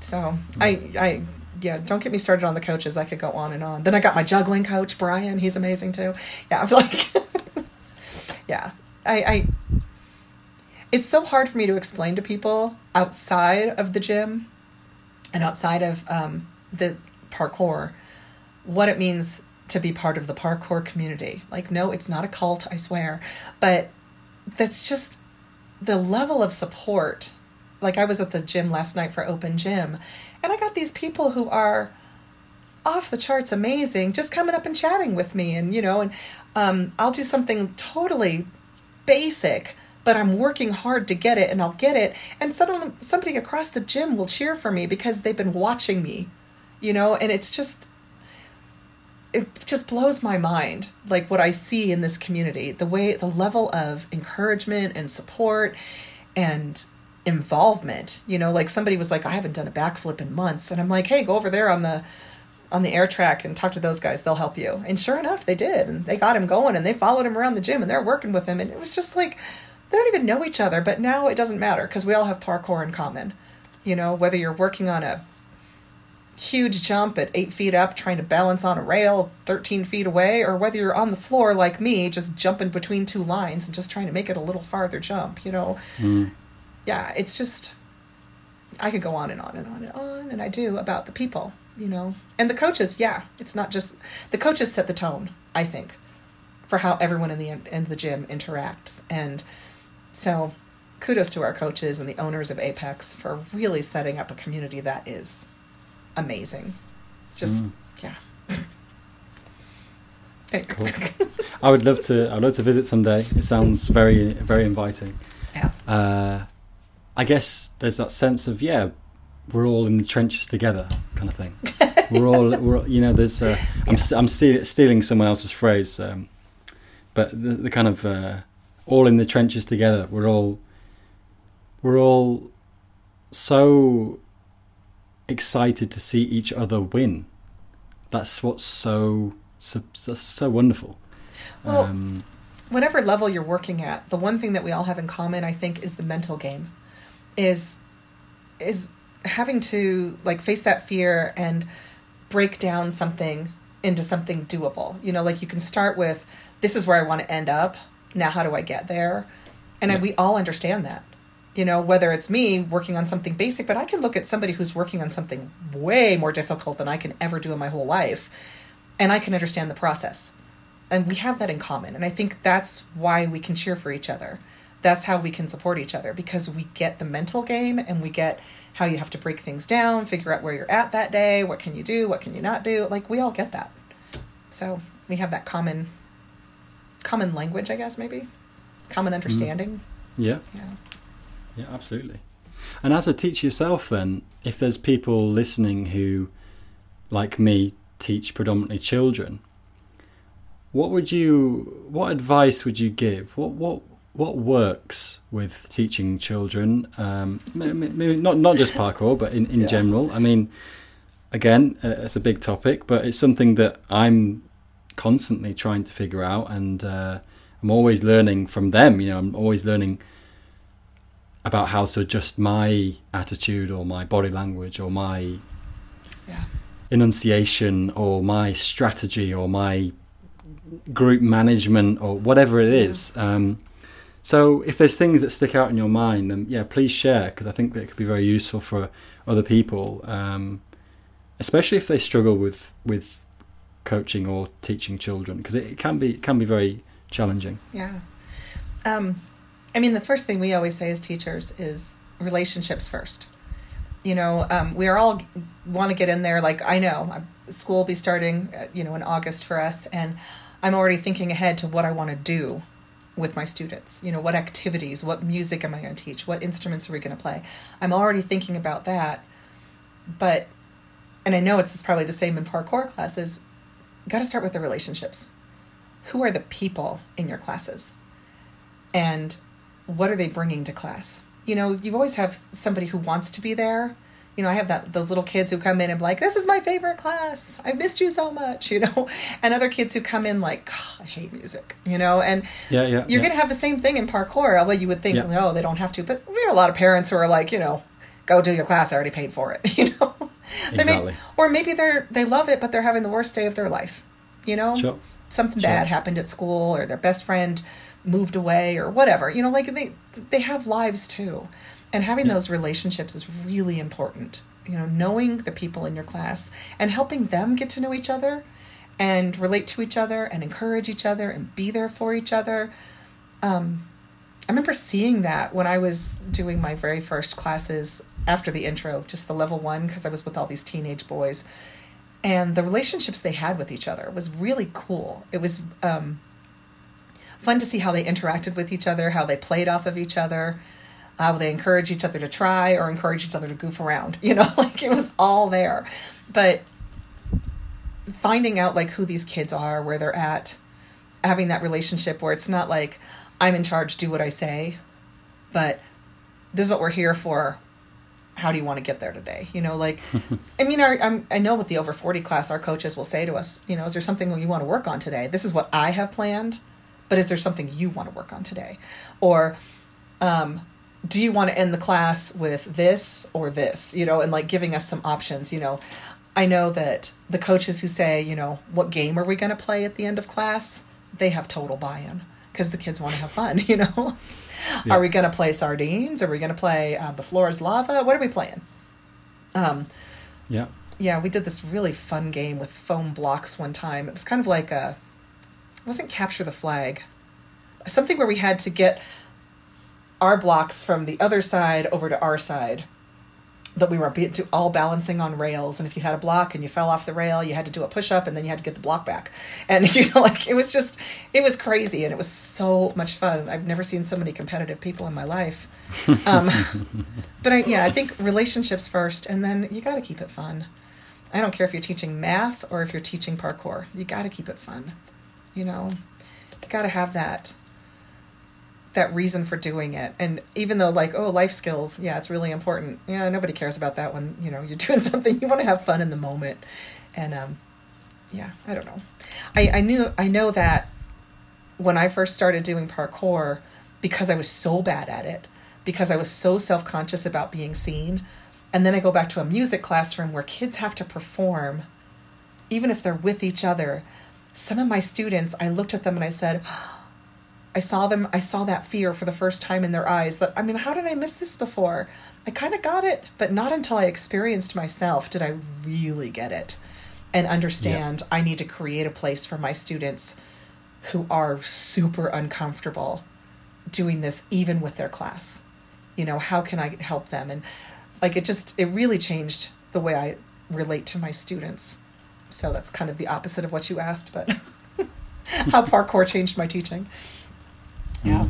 So i i yeah don't get me started on the coaches. I could go on and on. Then i got my juggling coach brian. He's amazing too. Yeah i'm like yeah. I i it's so hard for me to explain to people outside of the gym and outside of um, the parkour what it means to be part of the parkour community. Like no it's not a cult i swear. But that's just the level of support. Like i was at the gym last night for open gym and i got these people who are off the charts amazing just coming up and chatting with me and you know and um, i'll do something totally basic but i'm working hard to get it and i'll get it and suddenly somebody across the gym will cheer for me because they've been watching me you know and it's just it just blows my mind like what i see in this community the way the level of encouragement and support and involvement you know like somebody was like i haven't done a backflip in months and i'm like hey go over there on the on the air track and talk to those guys. They'll help you. And sure enough they did and they got him going and they followed him around the gym and they're working with him and it was just like they don't even know each other but now it doesn't matter because we all have parkour in common you know whether you're working on a huge jump at eight feet up trying to balance on a rail 13 feet away or whether you're on the floor like me just jumping between two lines and just trying to make it a little farther jump you know? Mm. Yeah it's just i could go on and on and on and on and i do about the people you know? And the coaches yeah it's not just the coaches set the tone i think for how everyone in the in the gym interacts. And so kudos to our coaches and the owners of apex for really setting up a community that is amazing just yeah Anyway. Cool. I would love to. I'd love to visit someday. It sounds very, very inviting. yeah Uh, I guess there's that sense of yeah, we're all in the trenches together, kind of thing. we're all, we're you know, there's. Uh, I'm Yeah. I'm steal, stealing someone else's phrase, um, but the, the kind of uh, all in the trenches together. We're all. We're all so excited to see each other win. That's what's so so, so wonderful. Well, um, whatever level you're working at, the one thing that we all have in common, I think, is the mental game. Is is having to like face that fear and break down something into something doable. You know, like you can start with this is where I want to end up. Now how do I get there? And Yeah. we all understand that. You know, whether it's me working on something basic, but I can look at somebody who's working on something way more difficult than I can ever do in my whole life, and I can understand the process. And we have that in common and i think that's why we can cheer for each other. That's how we can support each other because we get the mental game and we get how you have to break things down figure out where you're at that day what can you do what can you not do like we all get that. So we have that common common language i guess maybe? Common mm-hmm. understanding? Yeah. yeah Yeah, absolutely. And as a teacher yourself, then, if there's people listening who, like me, teach predominantly children, what would you, what advice would you give? What what what works with teaching children? Um, may- may- maybe not not just parkour, but in in Yeah. general. I mean, again, uh, it's a big topic, but it's something that I'm constantly trying to figure out, and uh, I'm always learning from them. You know, I'm always learning about how to adjust my attitude or my body language or my yeah enunciation or my strategy or my group management or whatever it is. Um, so if there's things that stick out in your mind, then yeah, please share because I think that it could be very useful for other people, um, especially if they struggle with with coaching or teaching children because it, it can be it can be very challenging. Yeah. Um, I mean, the first thing we always say as teachers is relationships first. You know, um, we are all want to get in there. Like I know, uh, school will be starting, uh, you know, in August for us, and I'm already thinking ahead to what I want to do with my students? You know, what activities, what music am I going to teach? What instruments are we going to play? I'm already thinking about that. But, and I know it's probably the same in parkour classes, got to start with the relationships. Who are the people in your classes? And what are they bringing to class? You know, you always have somebody who wants to be there. You know, I have that those little kids who come in and be like, "This is my favorite class. I missed you so much." You know, and other kids who come in like, oh, "I hate music." You know, and Yeah, yeah. you're yeah. going to have the same thing in parkour. Although you would think, Yeah. no, they don't have to. But we have a lot of parents who are like, you know, go do your class. I already paid for it. You know, They may- Exactly. or maybe they're they love it, but they're having the worst day of their life. You know, Sure. something Sure. bad happened at school, or their best friend moved away, or whatever. You know, like they they have lives too, and having those relationships is really important. You know, knowing the people in your class and helping them get to know each other and relate to each other and encourage each other and be there for each other. Um, I remember seeing that when I was doing my very first classes after the intro, just the level one, because I was with all these teenage boys. And the relationships they had with each other was really cool. It was um, fun to see how they interacted with each other, how they played off of each other, how they encouraged each other to try or encourage each other to goof around. You know, like it was all there. But finding out like who these kids are, where they're at, having that relationship where it's not like I'm in charge, do what I say, but this is what we're here for. How do you want to get there today? You know, like, I mean, our, I'm, I know with the over 40 class, our coaches will say to us, you know, is there something you want to work on today? This is what I have planned, but is there something you want to work on today? Or, um, do you want to end the class with this or this? You know, and like giving us some options, you know. I know that the coaches who say, you know, what game are we going to play at the end of class? They have total buy in because the kids want to have fun, you know. Yeah. Are we going to play sardines? Are we going to play uh, the floor is lava? What are we playing? Um, Yeah. yeah, we did this really fun game with foam blocks one time. It was kind of like a, wasn't capture the flag, something where we had to get our blocks from the other side over to our side. But we were all balancing on rails, and if you had a block and you fell off the rail, you had to do a push up, and then you had to get the block back. And you know, like it was just, it was crazy, and it was so much fun. I've never seen so many competitive people in my life. Um, but I, yeah, I think relationships first, and then you got to keep it fun. I don't care if you're teaching math or if you're teaching parkour. You got to keep it fun. You know, you got to have that that reason for doing it. And even though like, oh, life skills, yeah, it's really important. Yeah, nobody cares about that when, you know, you're doing something you want to have fun in the moment. And um yeah, I don't know. I I knew I know that when I first started doing parkour because I was so bad at it, because I was so self-conscious about being seen, and then I go back to a music classroom where kids have to perform even if they're with each other. Some of my students, I looked at them and I said, I saw them, I saw that fear for the first time in their eyes that, I mean, how did I miss this before? I kind of got it, but not until I experienced myself did I really get it and understand I need to create a place for my students who are super uncomfortable doing this even with their class. You know, how can I help them? And like it just, it really changed the way I relate to my students. So that's kind of the opposite of what you asked, but how parkour changed my teaching. Yeah.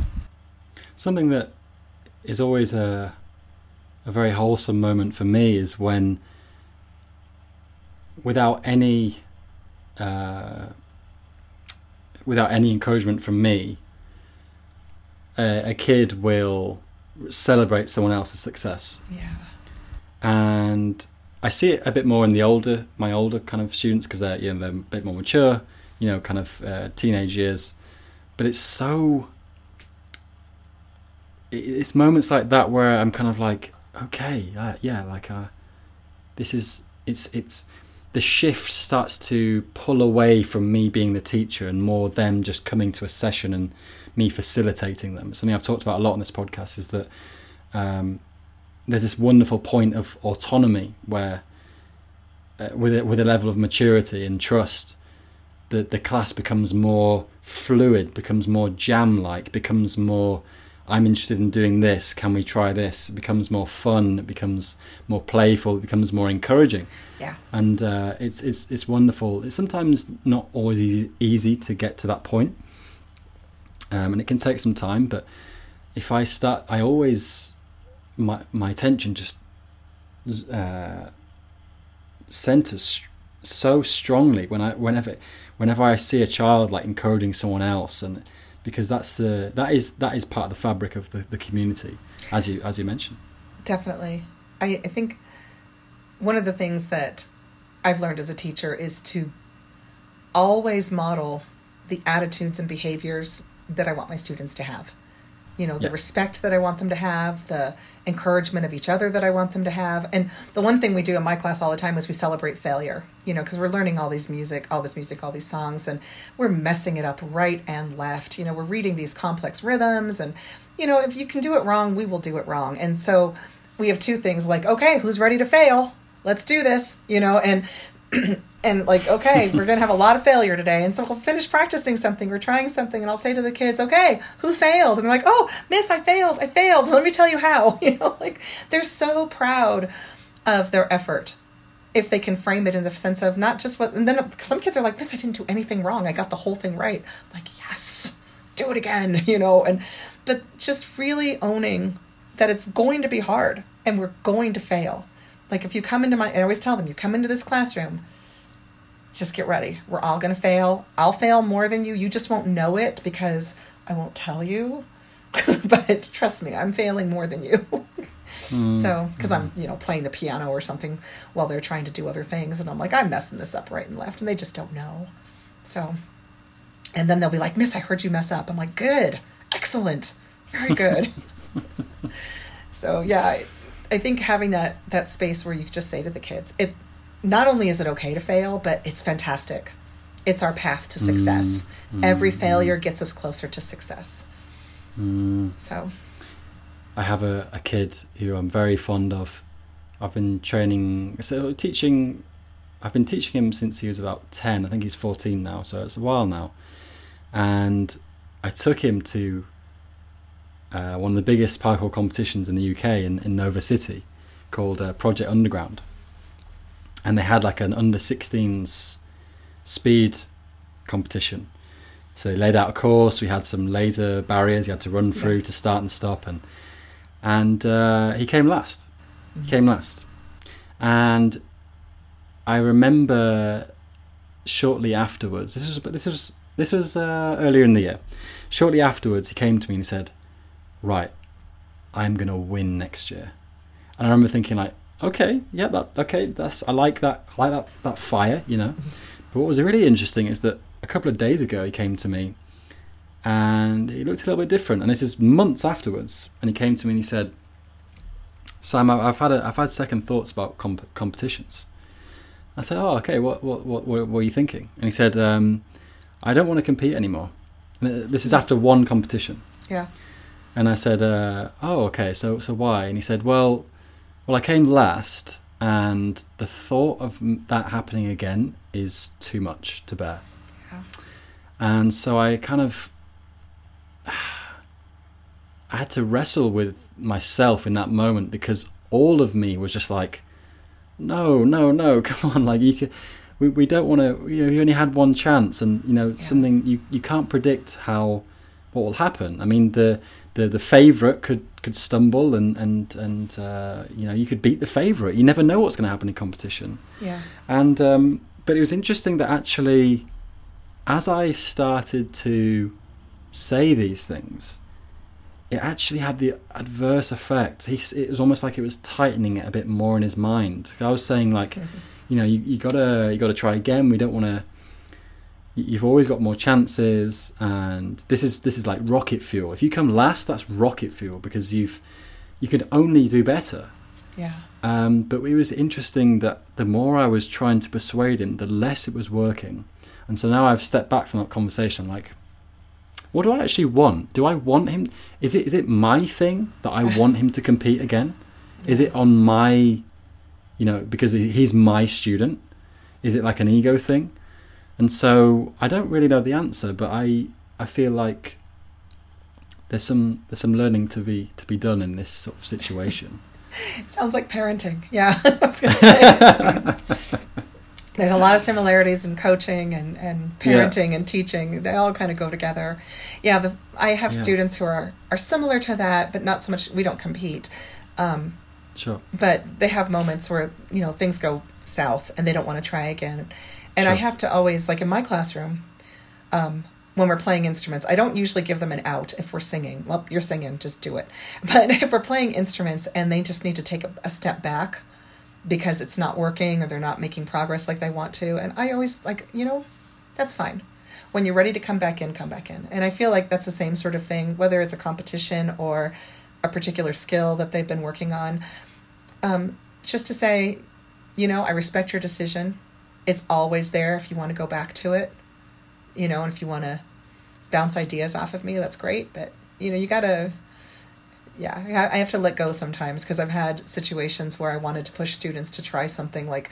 Something that is always a a very wholesome moment for me is when, without any, uh, without any encouragement from me, a, a kid will celebrate someone else's success, Yeah. and I see it a bit more in the older, my older kind of students because they're you know they're a bit more mature, you know, kind of uh, teenage years, but it's so it's moments like that where I'm kind of like, okay, uh, yeah, like uh, this is it's it's the shift starts to pull away from me being the teacher and more them just coming to a session and me facilitating them. Something I've talked about a lot on this podcast is that um, there's this wonderful point of autonomy where, uh, with a, with a level of maturity and trust, the the class becomes more fluid, becomes more jam like, becomes more. I'm interested in doing this. Can we try this? It becomes more fun. It becomes more playful. It becomes more encouraging, Yeah. and uh, it's it's it's wonderful. It's sometimes not always easy, easy to get to that point, um, and it can take some time. But if I start, I always my my attention just uh, centers so strongly when I whenever whenever I see a child like encouraging someone else and because that's the that is that is part of the fabric of the, the community as you as you mentioned. Definitely. I, I think one of the things that I've learned as a teacher is to always model the attitudes and behaviors that I want my students to have you know the Yeah. respect that i want them to have the encouragement of each other that i want them to have. And the one thing we do in my class all the time is we celebrate failure you know because we're learning all these music all this music all these songs and we're messing it up right and left. You know we're reading these complex rhythms and you know if you can do it wrong we will do it wrong. And so we have two things like okay who's ready to fail? Let's do this you know and and like okay we're gonna have a lot of failure today. And so we'll finish practicing something or trying something and i'll say to the kids okay who failed? And they're like oh miss i failed i failed. Let me tell you how. You know like they're so proud of their effort if they can frame it in the sense of not just what and then some kids are like miss i didn't do anything wrong. I got the whole thing right. I'm like yes do it again you know and but just really owning that it's going to be hard and we're going to fail. Like if you come into my i always tell them you come into this classroom just get ready. We're all going to fail. I'll fail more than you. You just won't know it because i won't tell you. But trust me i'm failing more than you. So because i'm you know playing the piano or something while they're trying to do other things and i'm like i'm messing this up right and left and they just don't know. So and then they'll be like miss i heard you mess up. I'm like good. Excellent. Very good. So yeah I, I think having that that space where you just say to the kids it not only is it okay to fail but it's fantastic it's our path to success every failure gets us closer to success so I have a, a kid who I'm very fond of. I've been training, so teaching. I've been teaching him since he was about ten. I think he's fourteen now, so it's a while now. And I took him to uh, one of the biggest parkour competitions in the UK in, in Nova City, called uh, Project Underground. And they had like an under 16s speed competition. So they laid out a course. We had some laser barriers you had to run through to start and stop, and and uh, he came last. He came last, and I remember shortly afterwards. This was this was this was uh, earlier in the year. Shortly afterwards, he came to me and he said, "Right, I'm gonna win next year." And I remember thinking like, "Okay, yeah, that okay, that's I like that. I like that that fire, you know." But what was really interesting is that a couple of days ago he came to me and he looked a little bit different. And this is months afterwards. And he came to me and he said, Sam, I- I've had a, I've had second thoughts about comp- competitions. I said, Oh, okay. What what what what were you thinking? And he said, um, I don't want to compete anymore. And this is after one competition. yeah And I said, uh, "Oh, okay. So, so why?" And he said, "Well, well, I came last, and the thought of that happening again is too much to bear." Yeah. And so I kind of, I had to wrestle with myself in that moment because all of me was just like, "No, no, no! Come on! Like you could." We, we don't want to. You know, you only had one chance, and you know something. You, you can't predict how what will happen. I mean, the the, the favorite could, could stumble, and and and uh, you know you could beat the favorite. You never know what's going to happen in competition. yeah And um, but it was interesting that actually, as I started to say these things, it actually had the adverse effect. He, it was almost like it was tightening it a bit more in his mind. I was saying like, you know, you, you gotta you gotta try again. We don't want to. You've always got more chances, and this is this is like rocket fuel. If you come last, that's rocket fuel because you've you could only do better. yeah Um, but it was interesting that the more I was trying to persuade him, the less it was working. And so now I've stepped back from that conversation. Like, what do I actually want? Do I want him? Is it is it my thing that I want him to compete again? Is it on my, you know, because he's my student? Is it like an ego thing? And so I don't really know the answer, but I I feel like there's some there's some learning to be to be done in this sort of situation. Sounds like parenting. Yeah. I was gonna say. there's a lot of similarities in coaching and, and Yeah. parenting and teaching. They all kind of go together. Yeah, the, I have Yeah. students who are, are similar to that, but not so much. We don't compete. Um, Sure. but they have moments where you know things go south and they don't want to try again and i have to always like in my classroom um, when we're playing instruments i don't usually give them an out if we're singing. Well you're singing just do it. But if we're playing instruments and they just need to take a, a step back because it's not working or they're not making progress like they want to and i always like you know that's fine. When you're ready to come back in come back in. And i feel like that's the same sort of thing whether it's a competition or a particular skill that they've been working on. Um, just to say you know i respect your decision it's always there if you want to go back to it you know and if you want to bounce ideas off of me that's great but you know you gotta yeah I- have to let go sometimes because i've had situations where i wanted to push students to try something like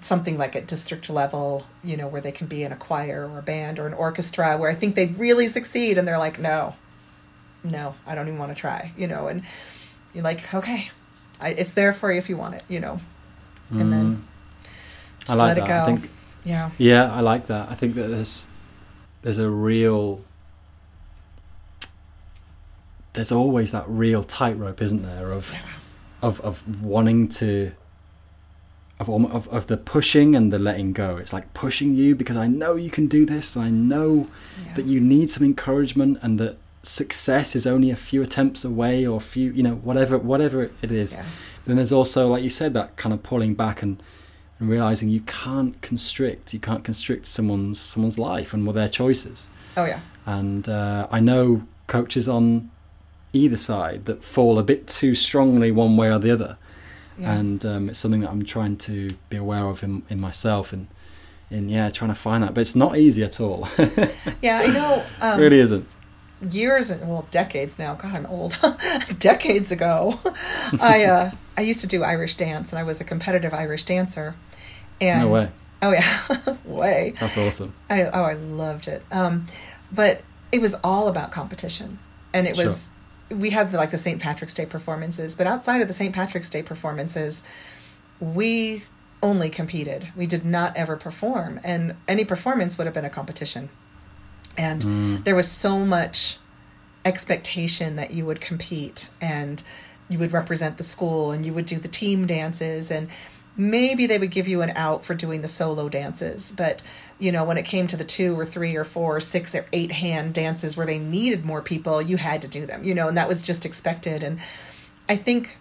something like at district level you know where they can be in a choir or a band or an orchestra where i think they'd really succeed and they're like no no i don't even want to try you know and you're like okay I, it's there for you if you want it you know and then Mm. Just I like let that. it go I think yeah Yeah, I like that. I think that there's there's a real there's always that real tightrope, isn't there, of Yeah. of of wanting to of, of of the pushing and the letting go. It's like pushing you because I know you can do this, and I know Yeah. that you need some encouragement, and that success is only a few attempts away, or a few, you know, whatever whatever it is. yeah Then there's also, like you said, that kind of pulling back and, and realizing you can't constrict, you can't constrict someone's someone's life and their choices. oh yeah And uh, I know coaches on either side that fall a bit too strongly one way or the other, yeah and um, it's something that I'm trying to be aware of in, in myself and in yeah trying to find that. But it's not easy at all. yeah i know um, really isn't. years and well decades now god i'm old decades ago i uh i used to do irish dance and i was a competitive irish dancer and No way. oh yeah way That's awesome. I oh I loved it. Um, but it was all about competition, and it was we had like the St. Patrick's Day performances, but outside of the St. Patrick's Day performances, we only competed. We did not ever perform, and any performance would have been a competition. And there was so much expectation that you would compete and you would represent the school and you would do the team dances and maybe they would give you an out for doing the solo dances but you know when it came to the two or three or four or six or eight hand dances where they needed more people you had to do them you know and that was just expected. And i think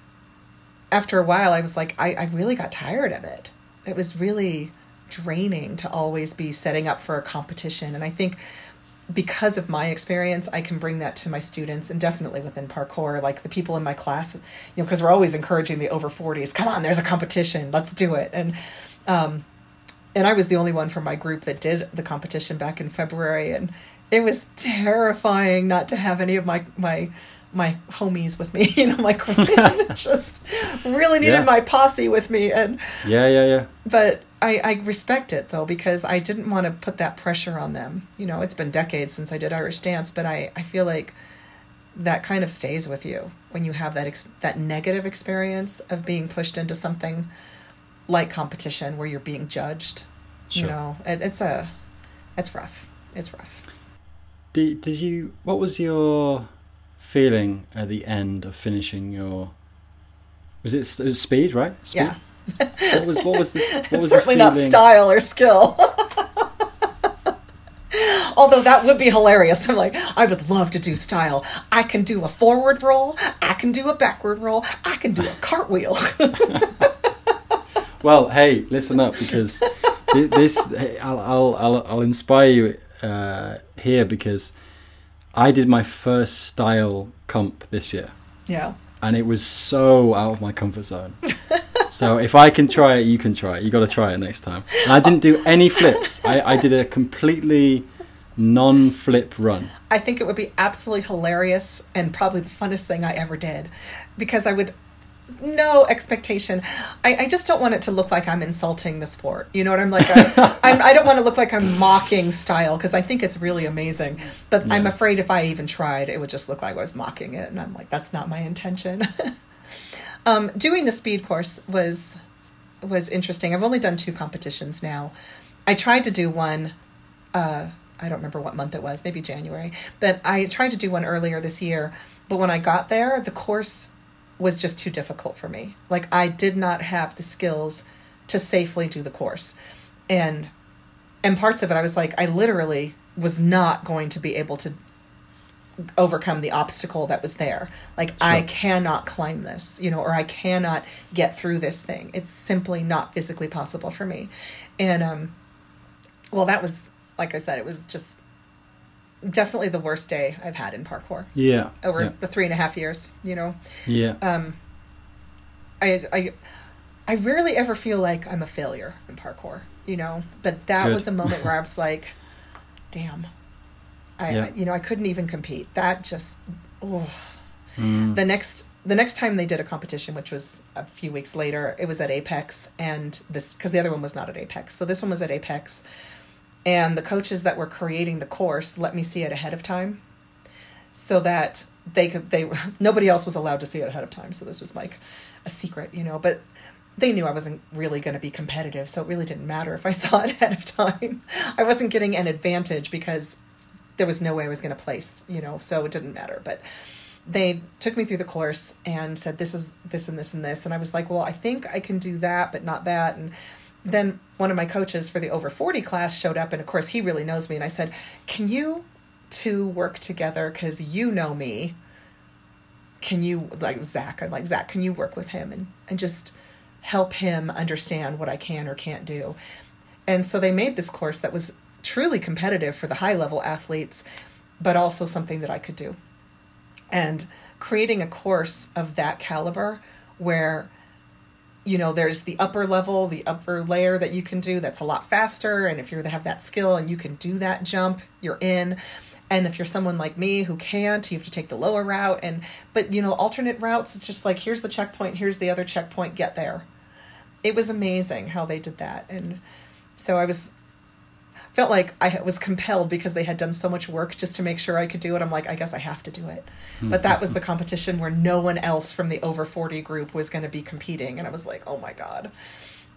after a while i was like i, I really got tired of it. It was really draining to always be setting up for a competition. And i think because of my experience, I can bring that to my students and definitely within parkour, like the people in my class, you know, because we're always encouraging the over 40s, come on, there's a competition, let's do it. And, um, and I was the only one from my group that did the competition back in February. And it was terrifying not to have any of my, my, my homies with me, you know, my just really needed Yeah. my posse with me. And, Yeah, yeah, yeah. but I, I respect it though because I didn't want to put that pressure on them. You know, it's been decades since I did Irish dance, but I, I feel like that kind of stays with you when you have that ex- that negative experience of being pushed into something like competition where you're being judged. Sure. You know, it, it's a it's rough. It's rough. Did, did you? What was your feeling at the end of finishing your? Was it, it was speed, right? Speed? Yeah. What was what was the what was certainly not style or skill. Although that would be hilarious. I'm like, I would love to do style. I can do a forward roll. I can do a backward roll. I can do a cartwheel. Well, hey, listen up because this I'll, I'll I'll I'll inspire you uh, here because I did my first style comp this year yeah. and it was so out of my comfort zone. so if I can try it, you can try it. You got to try it next time. And I didn't do any flips. I, I did a completely non-flip run. I think it would be absolutely hilarious and probably the funnest thing I ever did because I would no expectation. I, I just don't want it to look like I'm insulting the sport. You know what I'm like? I, I'm, I don't want to look like I'm mocking style because I think it's really amazing. But I'm afraid if I even tried, it would just look like I was mocking it. And I'm like, that's not my intention. um, doing the speed course was was interesting. I've only done two competitions now. I tried to do one. Uh, I don't remember what month it was, maybe January. But I tried to do one earlier this year. But when I got there, the course was just too difficult for me. Like I did not have the skills to safely do the course. And and parts of it I was like I literally was not going to be able to overcome the obstacle that was there. Like I cannot climb this, you know, or I cannot get through this thing. It's simply not physically possible for me. And um well that was like I said, it was just definitely the worst day I've had in parkour Yeah. over yeah. the three and a half years, you know. Yeah. Um I I I rarely ever feel like I'm a failure in parkour, you know. But that Good. was a moment where I was like, "Damn, I, Yeah. You know I couldn't even compete." That just, oh. Mm. The next the next time they did a competition, which was a few weeks later, it was at Apex, and this because the other one was not at Apex, so this one was at Apex, and the coaches that were creating the course let me see it ahead of time, so that they could they nobody else was allowed to see it ahead of time, so this was like a secret, you know, but they knew I wasn't really going to be competitive, so it really didn't matter if I saw it ahead of time. I wasn't getting an advantage because there was no way I was going to place, you know, so it didn't matter. But they took me through the course and said, this is this and this and this. And I was like, well, I think I can do that, but not that. And then one of my coaches for the over 40 class showed up, and of course, he really knows me. And I said, can you two work together? Because you know me. Can you, like Zach, I'm like, Zach, can you work with him and, and just help him understand what I can or can't do? And so they made this course that was truly competitive for the high level athletes, but also something that I could do. And creating a course of that caliber where you know there's the upper level the upper layer that you can do that's a lot faster and if you have that skill and you can do that jump you're in. And if you're someone like me who can't you have to take the lower route and but you know alternate routes it's just like here's the checkpoint here's the other checkpoint get there. It was amazing how they did that. And so i was felt like I was compelled because they had done so much work just to make sure I could do it. I'm like, I guess I have to do it. But that was the competition where no one else from the over 40 group was going to be competing. And I was like, oh my God.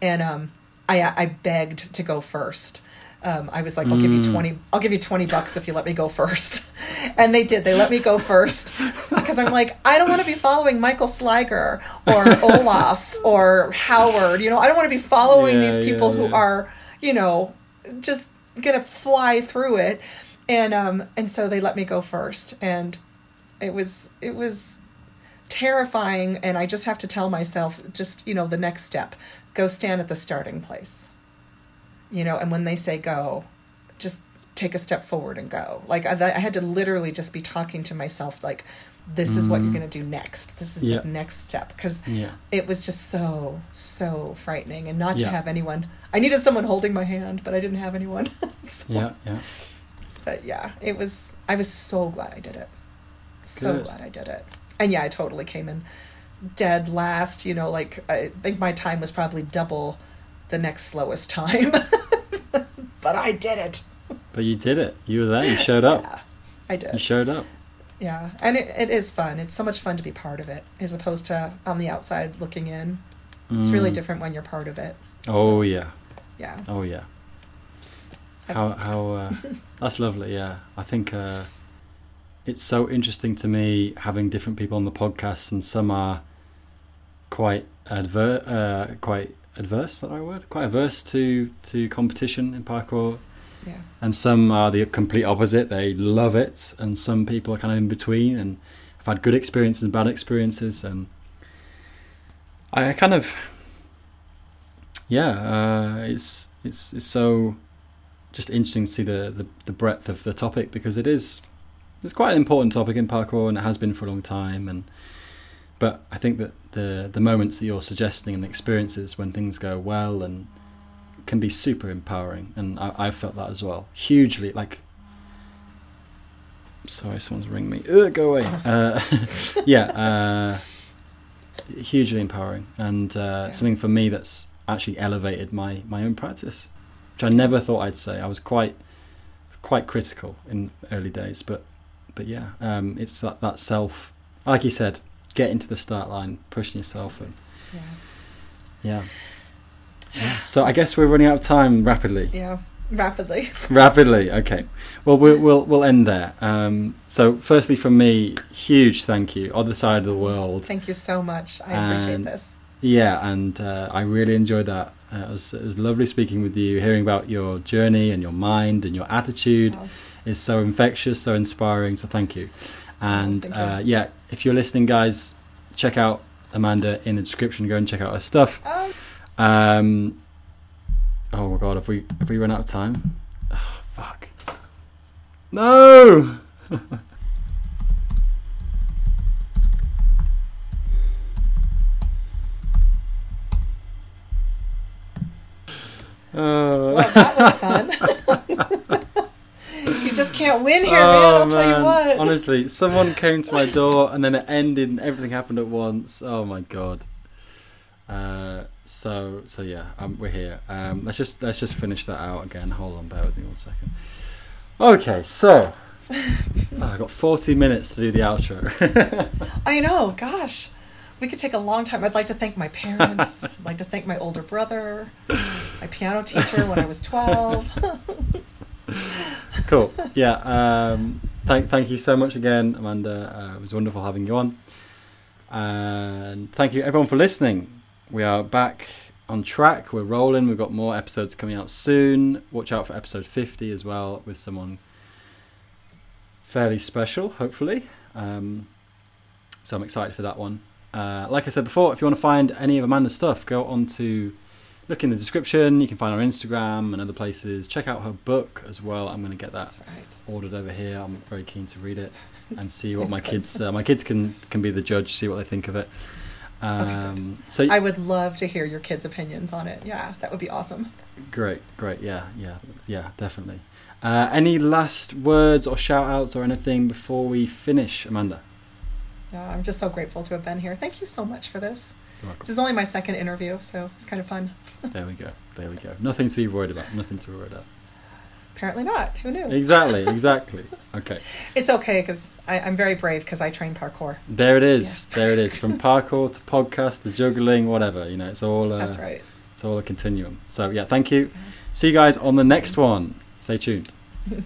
And um, I, I begged to go first. Um, I was like, I'll give you 20, I'll give you 20 bucks if you let me go first. And they did. They let me go first because I'm like, I don't want to be following Michael Sliger or Olaf or Howard. You know, I don't want to be following Yeah, these people yeah, who are, you know, just gonna fly through it. And um and so they let me go first. And it was it was terrifying. And i just have to tell myself just you know the next step go stand at the starting place. You know and when they say go just take a step forward and go like i, I had to literally just be talking to myself like this is what you're mm. going to do next this is Yeah. the next step because Yeah. it was just so so frightening and not to have anyone i needed someone holding my hand but i didn't have anyone so, Yeah. Yeah. but yeah it was i was so glad i did it so Good. glad i did it and yeah i totally came in dead last you know like i think my time was probably double the next slowest time but i did it But you did it. You were there. You showed up. yeah i did You showed up. yeah and it, it is fun it's so much fun to be part of it as opposed to on the outside looking in it's really Mm. different when you're part of it Oh yeah. yeah Oh yeah. How how uh, that's lovely. Yeah, I think uh, it's so interesting to me having different people on the podcast, and some are quite adver- uh, quite adverse. That right word? Quite averse to to competition in parkour, yeah and some are the complete opposite. They love it, and some people are kind of in between, and have had good experiences and bad experiences, and I kind of yeah, uh, it's it's it's so just interesting to see the, the the breadth of the topic because it is it's quite an important topic in parkour and it has been for a long time and but I think that the the moments that you're suggesting and the experiences when things go well and can be super empowering and I, I've felt that as well. Hugely like sorry someone's ringing me. Ugh, go away. Uh, yeah uh, hugely empowering and uh, Yeah. something for me that's actually elevated my my own practice which I never thought I'd say. I was quite quite critical in early days but but yeah um, it's that, that self like you said getting to the start line pushing yourself and yeah. Yeah So I guess we're running out of time rapidly. Yeah, rapidly. Rapidly. Okay. Well, we'll we'll, we'll end there. Um, so, firstly, from me, huge thank you. Other side of the world. Thank you so much. I appreciate this. Yeah, and uh, I really enjoyed that. Uh, it was it was lovely speaking with you, hearing about your journey and your mind and your attitude Oh, is so infectious, so inspiring. So thank you. And thank you. uh, yeah, if you're listening, guys, check out Amanda in the description. Go and check out her stuff. oh, Um, oh my god, have we have we run out of time? Oh, fuck. No. Uh, well, that was fun. you just can't win here, man. I'll tell you what. Oh, Honestly, someone came to my door and then it ended and everything happened at once. Oh my god. Uh, so so yeah, um, we're here. Um, let's just let's just finish that out again. Hold on, bear with me one second. Okay, so oh, I've got 40 minutes to do the outro. I know, gosh. We could take a long time. I'd like to thank my parents. I'd like to thank my older brother, my piano teacher when I was 12. cool. Yeah. Um, thank thank you so much again, Amanda. Uh, it was wonderful having you on. And thank you everyone for listening. We are back on track. We're rolling. We've got more episodes coming out soon. Watch out for episode 50 as well with someone fairly special, hopefully. Um, so I'm excited for that one. Uh, like I said before, if you want to find any of Amanda's stuff, go on to look in the description. You can find her Instagram and other places. Check out her book as well. I'm going to get that right. ordered over here. I'm very keen to read it and see what my kids uh, my kids can can be the judge, see what they think of it. Um, so I would love to hear your kids' opinions on it. Yeah, that would be awesome. great, great, yeah, yeah, yeah, definitely. Uh, any last words or shout outs or anything before we finish, Amanda? Yeah, I'm just so grateful to have been here. Thank you so much for this. This is only my second interview, so it's kind of fun. There we go. There we go. Nothing to be worried about. Nothing to be worried about. Apparently not. Who knew? Exactly. Exactly. Okay. It's okay because I'm very brave because I train parkour. There it is. There it is. From parkour to podcast to juggling, whatever. You know, it's all. Uh, That's right. It's all a continuum. So yeah, thank you. See you guys on the next one. Stay tuned.